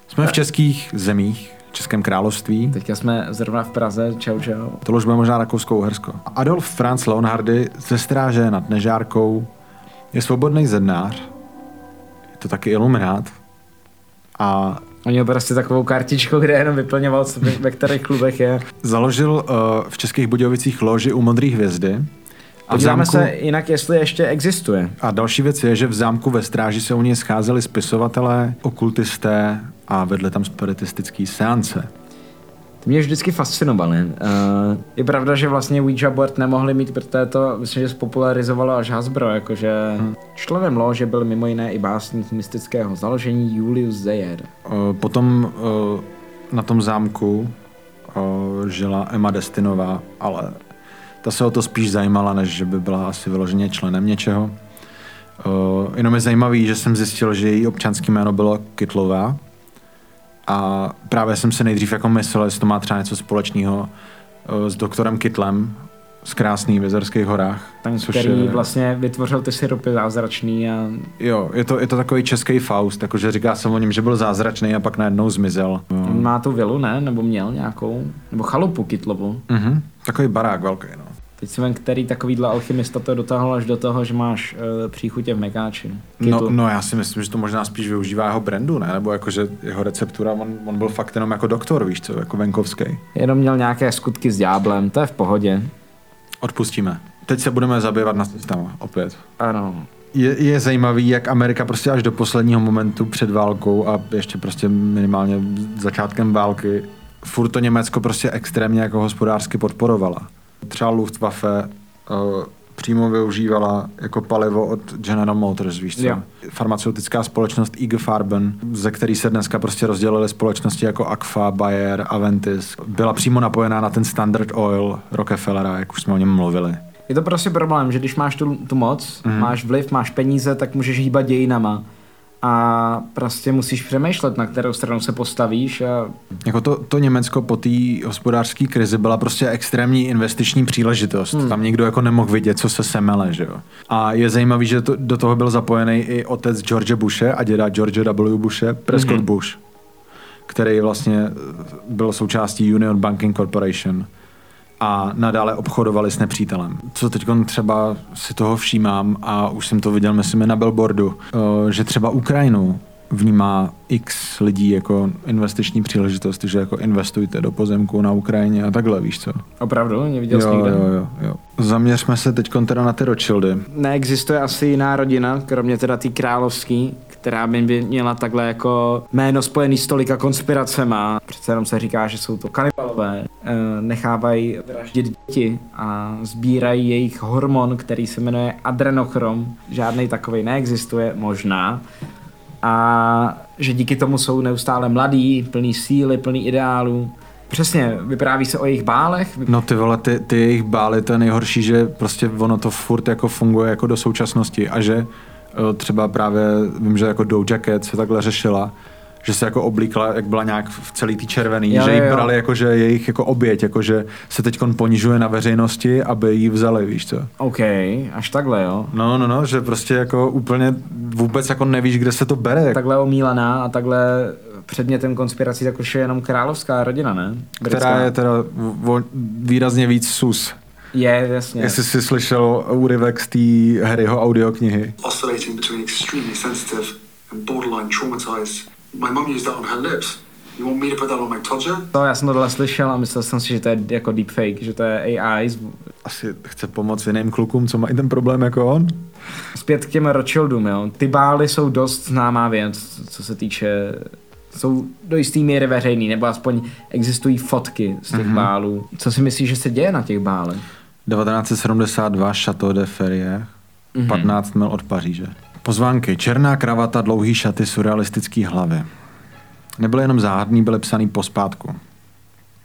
Jsme v českých zemích, Českém království. Teďka jsme zrovna v Praze, čau čau. To už bude možná Rakousko-Uhersko. Adolf Franz Leonhardy ze stráže nad Nežárkou je svobodný zednář, je to taky iluminát a On měl prostě takovou kartičku, kde jenom vyplňoval, ve kterých klubech je. Založil uh, v Českých Budějovicích loži u Modré hvězdy. A Podíváme zámku... se jinak, jestli ještě existuje. A další věc je, že v zámku ve stráži se u něj scházeli spisovatelé, okultisté a vedle tam spiritistický seance. To mě vždycky fascinovaly. Uh, je pravda, že vlastně Ouija board nemohli mít, protože to myslím, že spopularizovalo až Hasbro, jakože hmm. členem lože byl mimo jiné i básník mystického založení Julius Zeyer. Uh, potom uh, na tom zámku uh, žila Emma Destinová, ale ta se o to spíš zajímala, než že by byla asi vyloženě členem něčeho. Uh, jenom je zajímavý, že jsem zjistil, že její občanské jméno bylo Kytlová a právě jsem si nejdřív jako myslel, jestli to má třeba něco společného uh, s doktorem Kytlem z krásný v Jezerských horách. Ten, což který je... vlastně vytvořil ty syrupy zázračný a... Jo, je to, je to takový český Faust, jakože říká se o něm, že byl zázračný a pak najednou zmizel. On má tu vilu, ne? Nebo měl nějakou? Nebo chalupu Kytlovu? Mhm, takový barák velký, no. Teď si vem, který takovýhle alchymista to dotáhl až do toho, že máš uh, příchutě v mekáči. No, no, já si myslím, že to možná spíš využívá jeho brandu, ne? Nebo jako, že jeho receptura, on, on byl fakt jenom jako doktor, víš co, jako venkovský. Jenom měl nějaké skutky s dňáblem, to je v pohodě. Odpustíme. Teď se budeme zabývat na systému opět. Ano. Je, je zajímavý, jak Amerika prostě až do posledního momentu před válkou a ještě prostě minimálně začátkem války furt to Německo prostě extrémně jako hospodářsky podporovala třeba Luftwaffe uh, přímo využívala jako palivo od General Motors, víš co? Yeah. Farmaceutická společnost IG Farben, ze který se dneska prostě rozdělily společnosti jako Agfa, Bayer, Aventis, byla přímo napojená na ten Standard Oil Rockefellera, jak už jsme o něm mluvili. Je to prostě problém, že když máš tu, tu moc, mm. máš vliv, máš peníze, tak můžeš hýbat dějinama a prostě musíš přemýšlet, na kterou stranu se postavíš. A... Jako to, to Německo po té hospodářské krizi byla prostě extrémní investiční příležitost. Hmm. Tam nikdo jako nemohl vidět, co se semele, že jo. A je zajímavý, že to, do toho byl zapojený i otec George Bushe a děda George W. Bushe, Prescott hmm. Bush, který vlastně byl součástí Union Banking Corporation a nadále obchodovali s nepřítelem. Co teď třeba si toho všímám a už jsem to viděl, myslím, na billboardu, eh, že třeba Ukrajinu vnímá x lidí jako investiční příležitost, že jako investujte do pozemku na Ukrajině a takhle, víš co? Opravdu? Neviděl jsi jo, nikde? jo, jo, jo. Zaměřme se teď teda na ty Rothschildy. Neexistuje asi jiná rodina, kromě teda té královský, která by měla takhle jako jméno spojený s tolika konspiracema. Přece jenom se říká, že jsou to kanibalové, eh, nechávají vraždit děti a sbírají jejich hormon, který se jmenuje adrenochrom. Žádný takový neexistuje, možná. A že díky tomu jsou neustále mladí, plný síly, plný ideálů. Přesně, vypráví se o jejich bálech. No ty vole, ty, ty jejich bály, to je nejhorší, že prostě ono to furt jako funguje jako do současnosti a že třeba právě, vím, že jako Doja Cat se takhle řešila, že se jako oblíkla, jak byla nějak v celý tý červený, Jo, že jí jo. brali jako, že jejich jako oběť, jako že se teď ponižuje na veřejnosti, aby jí vzali, víš co. OK, až takhle, jo. No, no, no, že prostě jako úplně vůbec jako nevíš, kde se to bere. Takhle omílaná a takhle předmětem konspirací tak už je jenom královská rodina, ne? která je teda výrazně víc sus. Je, jasně. Jestli jsi slyšel úryvek z té Harryho audioknihy. oscillating between extremely sensitive and borderline traumatized. My mum used that on her lips. You want me to put that on my toddler? To, já jsem tohle slyšel a myslel jsem si, že to je jako deepfake, že to je AI. Asi chce pomoct jiným klukům, co mají ten problém jako on. Zpět k těm Rothschildům, jo. Ty bály jsou dost známá věc, co se týče jsou do jisté míry veřejný, nebo aspoň existují fotky z těch mm-hmm. bálů. Co si myslíš, že se děje na těch bálech? 1972 Chateau de Ferrier, mm-hmm. 15 mil od Paříže. Pozvánky. Černá kravata, dlouhý šaty, surrealistický hlavy. Nebyly jenom záhadný, byly psaný pospátku.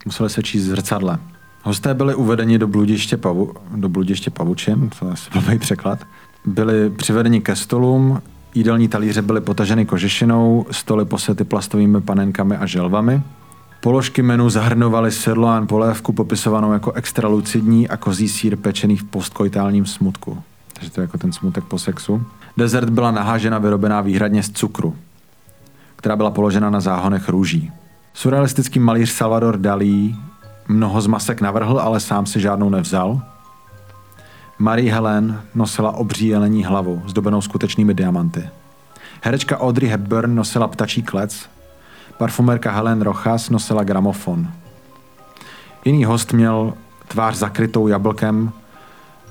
Museli se číst zrcadle. Hosté byli uvedeni do bludiště, pavu, do bludiště pavučin, to je blbý překlad. Byli přivedeni ke stolům, jídelní talíře byly potaženy kožešinou, stoly posety plastovými panenkami a želvami. Položky menu zahrnovaly sirloin polévku popisovanou jako extra lucidní a kozí sír pečený v postkoitálním smutku. Takže to je jako ten smutek po sexu. Dezert byla nahážena vyrobená výhradně z cukru, která byla položena na záhonech růží. Surrealistický malíř Salvador Dalí mnoho z masek navrhl, ale sám si žádnou nevzal. Marie Helen nosila obří jelení hlavu, zdobenou skutečnými diamanty. Herečka Audrey Hepburn nosila ptačí klec, parfumérka Helen Rojas nosila gramofon. Jiný host měl tvář zakrytou jablkem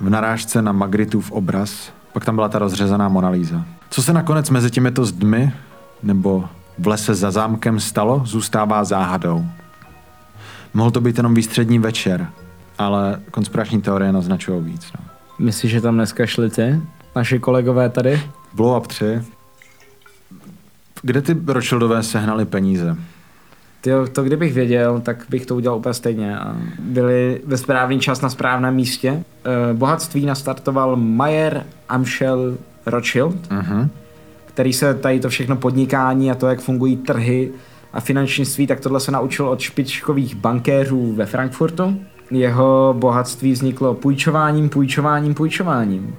v narážce na Magritův obraz, pak tam byla ta rozřezaná Monalíza. Co se nakonec mezi těmito zdmi nebo v lese za zámkem stalo, zůstává záhadou. Mohl to být jenom výstřední večer, ale konspirační teorie naznačují víc. No. Myslíš, že tam dneska šli ty? Naši kolegové tady? Blow Up 3. Kde ty Rothschildové sehnali peníze? Ty, to kdybych věděl, tak bych to udělal úplně stejně. A byli ve správný čas na správném místě. Eh, Bohatství nastartoval Mayer Amschel Rothschild, Uh-huh. který se tady to všechno podnikání a to, jak fungují trhy a finančnictví, tak tohle se naučil od špičkových bankéřů ve Frankfurtu. Jeho bohatství vzniklo půjčováním, půjčováním, půjčováním.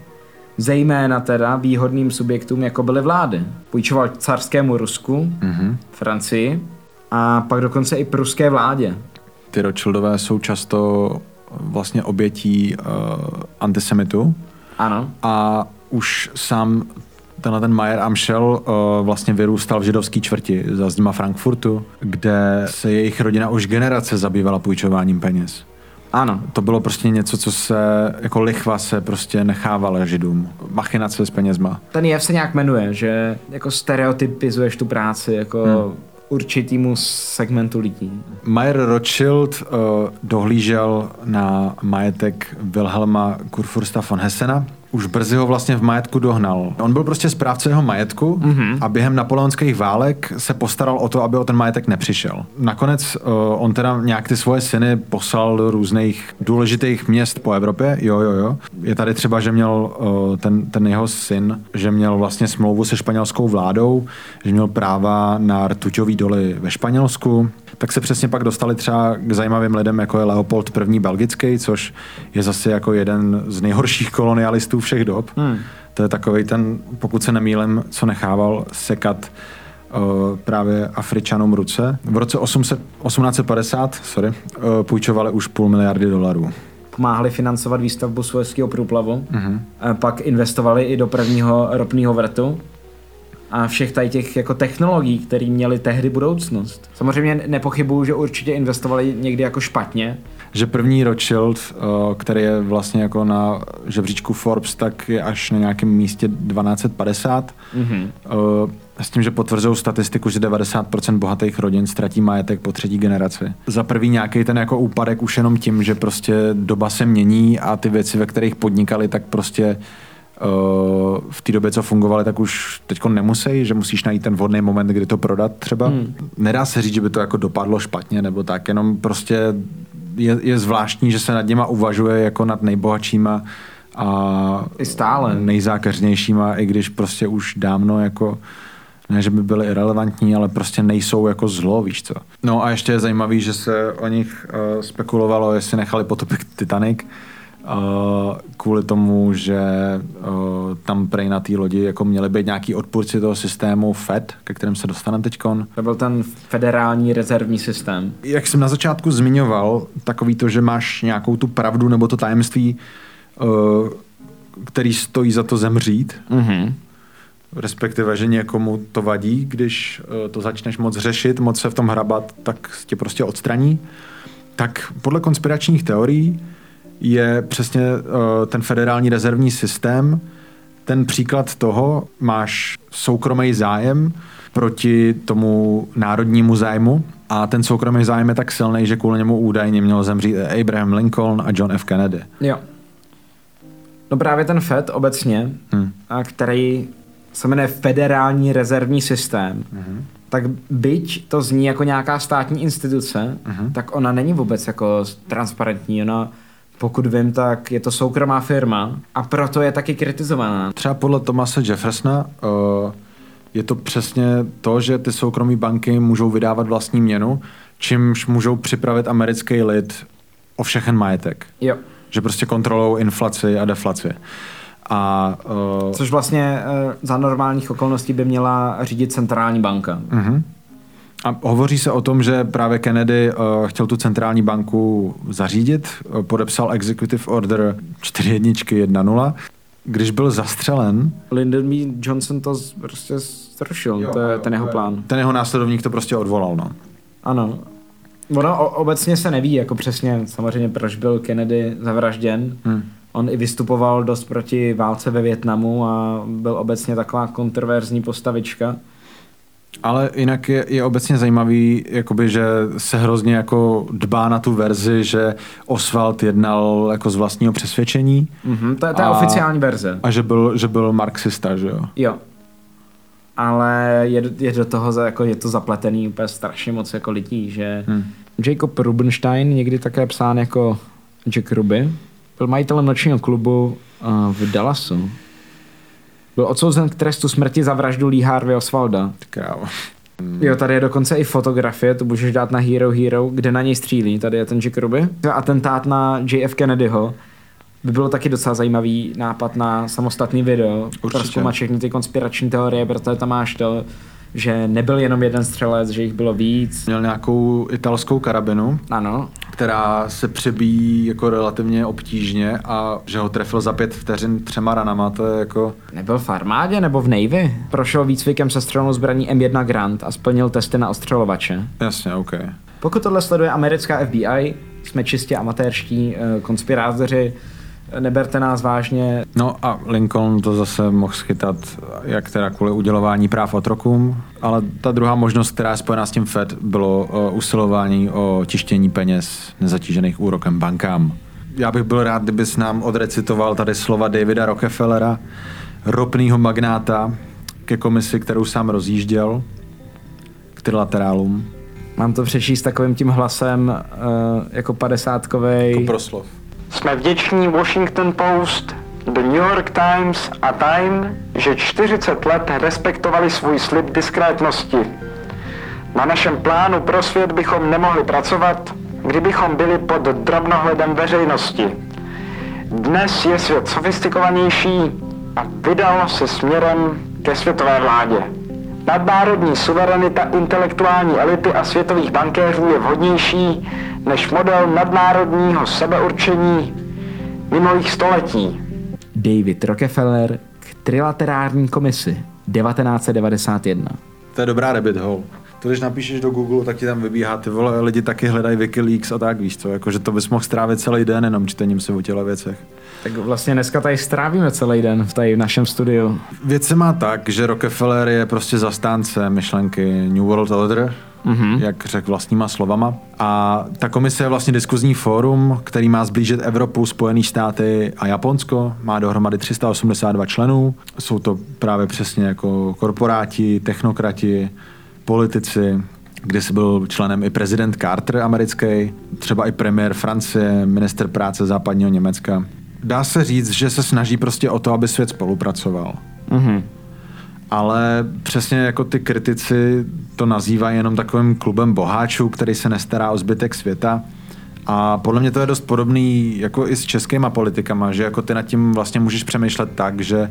Zejména teda výhodným subjektům, jako byly vlády. Půjčoval carskému Rusku, Uh-huh. Francii a pak dokonce i pruské vládě. Ty Rothschildové jsou často vlastně obětí uh, antisemitu Ano. a už sám tenhle ten Mayer Amschel uh, vlastně vyrůstal v židovské čtvrti za zdima Frankfurtu, kde se jejich rodina už generace zabývala půjčováním peněz. Ano. To bylo prostě něco, co se jako lichva se prostě nechávala židům. Machinace s penězma. Ten jev se nějak jmenuje, že jako stereotypizuješ tu práci jako hmm. určitýmu segmentu lidí. Mayer Rothschild uh, dohlížel na majetek Wilhelma Kurfürsta von Hessena. Už brzy ho vlastně v majetku dohnal. On byl prostě správce jeho majetku mm-hmm. a během napoleonských válek se postaral o to, aby o ten majetek nepřišel. Nakonec uh, on teda nějak ty svoje syny poslal do různých důležitých měst po Evropě. Jo, jo, jo. Je tady třeba, že měl uh, ten, ten jeho syn, že měl vlastně smlouvu se španělskou vládou, že měl práva na rtuťový doly ve Španělsku, tak se přesně pak dostali třeba k zajímavým lidem, jako je Leopold I. belgický, což je zase jako jeden z nejhorších kolonialistů všech dob. Hmm. To je takový ten, pokud se nemýlím, co nechával sekat uh, právě Afričanům ruce. V roce 800, 1850 sorry, uh, půjčovali už půl miliardy dolarů. Pomáhali financovat výstavbu Suezského průplavu, mm-hmm. pak investovali i do prvního ropného vrtu a všech tady těch jako technologií, které měly tehdy budoucnost. Samozřejmě nepochybuju, že určitě investovali někdy jako špatně. Že první Rothschild, eh, který je vlastně jako na žebříčku Forbes, tak je až na nějakém místě 1250. Mm-hmm. S tím, že potvrzují statistiku, že 90% bohatých rodin ztratí majetek po třetí generaci. Za prvý nějaký ten jako úpadek už jenom tím, že prostě doba se mění a ty věci, ve kterých podnikali, tak prostě v té době, co fungovaly, tak už teď nemusí, že musíš najít ten vhodný moment, kdy to prodat třeba. Hmm. Nedá se říct, že by to jako dopadlo špatně nebo tak, jenom prostě je, je zvláštní, že se nad něma uvažuje jako nad nejbohatšíma a I stále. nejzákeřnějšíma, i když prostě už dávno jako ne, že by byly irrelevantní, ale prostě nejsou jako zlo, víš co. No a ještě je zajímavý, že se o nich uh, spekulovalo, jestli nechali potopit Titanic, kvůli tomu, že uh, tam prej na té lodi jako měli být nějaký odpůrci toho systému FED, ke kterým se dostaneme teďkon. To byl ten federální rezervní systém. Jak jsem na začátku zmiňoval, takový to, že máš nějakou tu pravdu nebo to tajemství, uh, který stojí za to zemřít, mm-hmm. respektive, že někomu to vadí, když uh, to začneš moc řešit, moc se v tom hrabat, tak tě prostě odstraní. Tak podle konspiračních teorií je přesně uh, ten federální rezervní systém. Ten příklad toho, máš soukromý zájem proti tomu národnímu zájmu a ten soukromý zájem je tak silný, že kvůli němu údajně měl zemřít Abraham Lincoln a John F. Kennedy. Jo. No právě ten FED obecně, hmm. a který se jmenuje Federální rezervní systém, hmm. tak byť to zní jako nějaká státní instituce, hmm. tak ona není vůbec jako transparentní. Ona pokud vím, tak je to soukromá firma a proto je taky kritizovaná. Třeba podle Tomase Jeffersona uh, je to přesně to, že ty soukromé banky můžou vydávat vlastní měnu, čímž můžou připravit americký lid o všechen majetek. Jo. Že prostě kontrolují inflaci a deflaci. A, uh, Což vlastně uh, za normálních okolností by měla řídit centrální banka. Uh-huh. A hovoří se o tom, že právě Kennedy uh, chtěl tu centrální banku zařídit, uh, podepsal Executive Order 4.1.1.0. Když byl zastřelen... Lyndon B. Johnson to prostě zrušil, jo, to je jo, ten jeho plán. Ten jeho následovník to prostě odvolal, no. Ano. Ono obecně se neví, jako přesně samozřejmě, proč byl Kennedy zavražděn. Hmm. On i vystupoval dost proti válce ve Větnamu a byl obecně taková kontroverzní postavička. Ale jinak je, je obecně zajímavý, jakoby, že se hrozně jako dbá na tu verzi, že Oswald jednal jako z vlastního přesvědčení. Mm-hmm, to, je, je a, oficiální verze. A že byl, že byl marxista, že jo? Jo. Ale je, je do toho, jako je to zapletený úplně strašně moc jako lidí, že hmm. Jacob Rubenstein, někdy také psán jako Jack Ruby, byl majitelem nočního klubu uh, v Dallasu byl odsouzen k trestu smrti za vraždu Lee Harvey Oswalda. Krávo. Jo, tady je dokonce i fotografie, to můžeš dát na Hero Hero, kde na něj střílí. Tady je ten Jack Ruby. Atentát na JF Kennedyho by bylo taky docela zajímavý nápad na samostatný video. Určitě. všechny ty konspirační teorie, protože tam máš to, že nebyl jenom jeden střelec, že jich bylo víc. Měl nějakou italskou karabinu, ano. která se přebíjí jako relativně obtížně a že ho trefil za pět vteřin třema ranama, to je jako... Nebyl v armádě nebo v Navy? Prošel výcvikem se střelnou zbraní M1 Grant a splnil testy na ostřelovače. Jasně, OK. Pokud tohle sleduje americká FBI, jsme čistě amatérští uh, konspirátoři, neberte nás vážně. No a Lincoln to zase mohl schytat, jak teda kvůli udělování práv otrokům, ale ta druhá možnost, která je spojená s tím FED, bylo uh, usilování o tištění peněz nezatížených úrokem bankám. Já bych byl rád, kdybys nám odrecitoval tady slova Davida Rockefellera, ropného magnáta, ke komisi, kterou sám rozjížděl, k trilaterálům. Mám to přečíst takovým tím hlasem uh, jako padesátkovej. Jako proslov. Jsme vděční Washington Post, The New York Times a Time, že 40 let respektovali svůj slib diskrétnosti. Na našem plánu pro svět bychom nemohli pracovat, kdybychom byli pod drobnohledem veřejnosti. Dnes je svět sofistikovanější a vydal se směrem ke světové vládě. Nadnárodní suverenita intelektuální elity a světových bankéřů je vhodnější než model nadnárodního sebeurčení minulých století. David Rockefeller k trilaterární komisi. 1991. To je dobrá rabbit hole. To, když napíšeš do Google, tak ti tam vybíhá, ty vole, lidi taky hledají Wikileaks a tak, víš co, jako, že to bys mohl strávit celý den jenom čtením se o těle věcech. Tak vlastně dneska tady strávíme celý den v tady v našem studiu. Věc se má tak, že Rockefeller je prostě zastánce myšlenky New World Order, mm-hmm. jak řekl vlastníma slovama. A ta komise je vlastně diskuzní fórum, který má zblížit Evropu, Spojené státy a Japonsko. Má dohromady 382 členů. Jsou to právě přesně jako korporáti, technokrati, politici, kde se byl členem i prezident Carter americký, třeba i premiér Francie, minister práce západního Německa. Dá se říct, že se snaží prostě o to, aby svět spolupracoval. Mm-hmm. Ale přesně jako ty kritici to nazývají jenom takovým klubem boháčů, který se nestará o zbytek světa. A podle mě to je dost podobný jako i s českýma politikama, že jako ty nad tím vlastně můžeš přemýšlet tak, že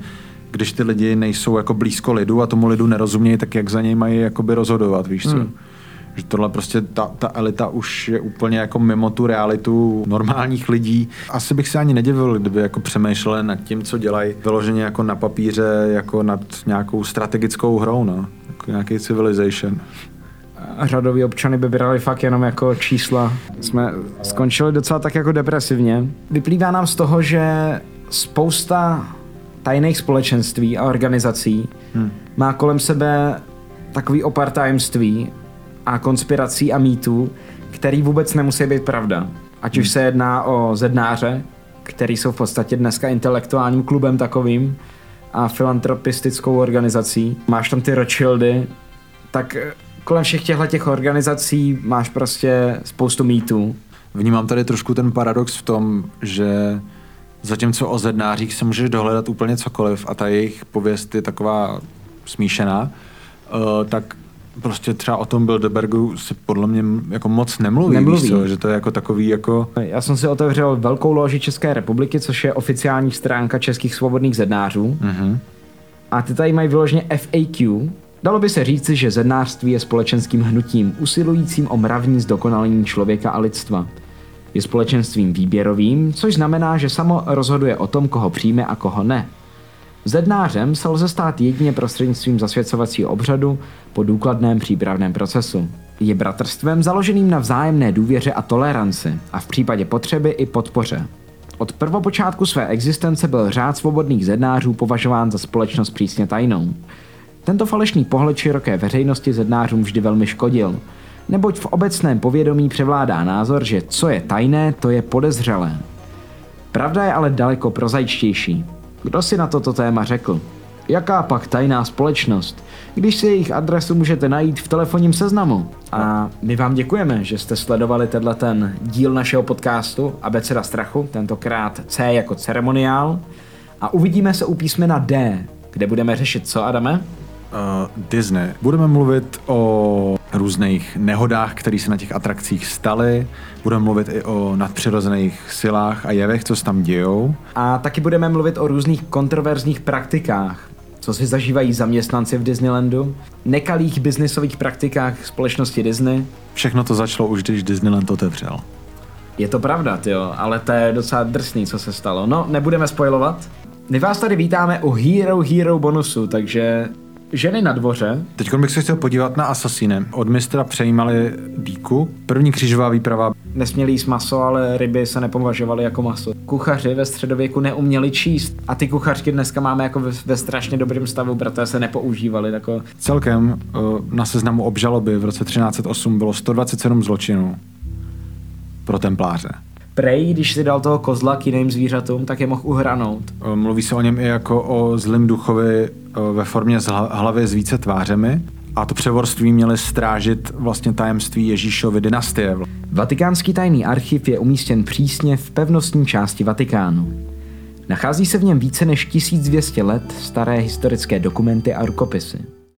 když ty lidi nejsou jako blízko lidu a tomu lidu nerozumějí, tak jak za něj mají jakoby rozhodovat, víš co? Hmm. Že tohle prostě, ta, ta elita už je úplně jako mimo tu realitu normálních lidí. Asi bych se ani nedivil, kdyby jako přemýšleli nad tím, co dělají, vyloženě jako na papíře, jako nad nějakou strategickou hrou, no. Jako nějaký civilization a řadoví občany by brali fakt jenom jako čísla. Jsme skončili docela tak jako depresivně. Vyplývá nám z toho, že spousta tajných společenství a organizací hmm. má kolem sebe takový opar tajemství a konspirací a mýtů, který vůbec nemusí být pravda. Ať hmm. už se jedná o zednáře, který jsou v podstatě dneska intelektuálním klubem takovým a filantropistickou organizací. Máš tam ty Rothschildy, tak eh, kolem všech těchto těch organizací máš prostě spoustu mýtů. Vnímám tady trošku ten paradox v tom, že Zatímco o zednářích se můžeš dohledat úplně cokoliv a ta jejich pověst je taková smíšená, uh, tak prostě třeba o tom Bilderbergu se podle mě jako moc nemluví, nemluví. Víš co? že to je jako takový jako... Já jsem si otevřel Velkou loži České republiky, což je oficiální stránka českých svobodných zednářů. Mm-hmm. A ty tady mají vyloženě FAQ. Dalo by se říci, že zednářství je společenským hnutím usilujícím o mravní zdokonalení člověka a lidstva. Je společenstvím výběrovým, což znamená, že samo rozhoduje o tom, koho přijme a koho ne. Zednářem se lze stát jedině prostřednictvím zasvěcovacího obřadu po důkladném přípravném procesu. Je bratrstvem založeným na vzájemné důvěře a toleranci a v případě potřeby i podpoře. Od prvopočátku své existence byl řád svobodných zednářů považován za společnost přísně tajnou. Tento falešný pohled široké veřejnosti zednářům vždy velmi škodil – neboť v obecném povědomí převládá názor, že co je tajné, to je podezřelé. Pravda je ale daleko prozaičtější. Kdo si na toto téma řekl? Jaká pak tajná společnost, když si jejich adresu můžete najít v telefonním seznamu? A my vám děkujeme, že jste sledovali tenhle ten díl našeho podcastu Abeceda strachu, tentokrát C jako ceremoniál. A uvidíme se u písmena D, kde budeme řešit co, Adame? uh, Disney. Budeme mluvit o různých nehodách, které se na těch atrakcích staly. Budeme mluvit i o nadpřirozených silách a jevech, co se tam dějou. A taky budeme mluvit o různých kontroverzních praktikách, co si zažívají zaměstnanci v Disneylandu, nekalých biznisových praktikách společnosti Disney. Všechno to začalo už, když Disneyland otevřel. Je to pravda, jo, ale to je docela drsný, co se stalo. No, nebudeme spojovat. My vás tady vítáme u Hero Hero bonusu, takže ženy na dvoře. Teď bych se chtěl podívat na Assassine. Od mistra přejímali díku. První křížová výprava. Nesměli jíst maso, ale ryby se nepovažovaly jako maso. Kuchaři ve středověku neuměli číst. A ty kuchařky dneska máme jako ve, ve strašně dobrém stavu, protože se nepoužívaly. Jako... Celkem eh, na seznamu obžaloby v roce 1308 bylo 127 zločinů pro templáře. Prej, když si dal toho kozla k jiným zvířatům, tak je mohl uhranout. Eh, mluví se o něm i jako o zlým duchovi ve formě hlavy s více tvářemi. A to převorství měli strážit vlastně tajemství Ježíšovy dynastie. Vatikánský tajný archiv je umístěn přísně v pevnostní části Vatikánu. Nachází se v něm více než 1200 let staré historické dokumenty a rukopisy.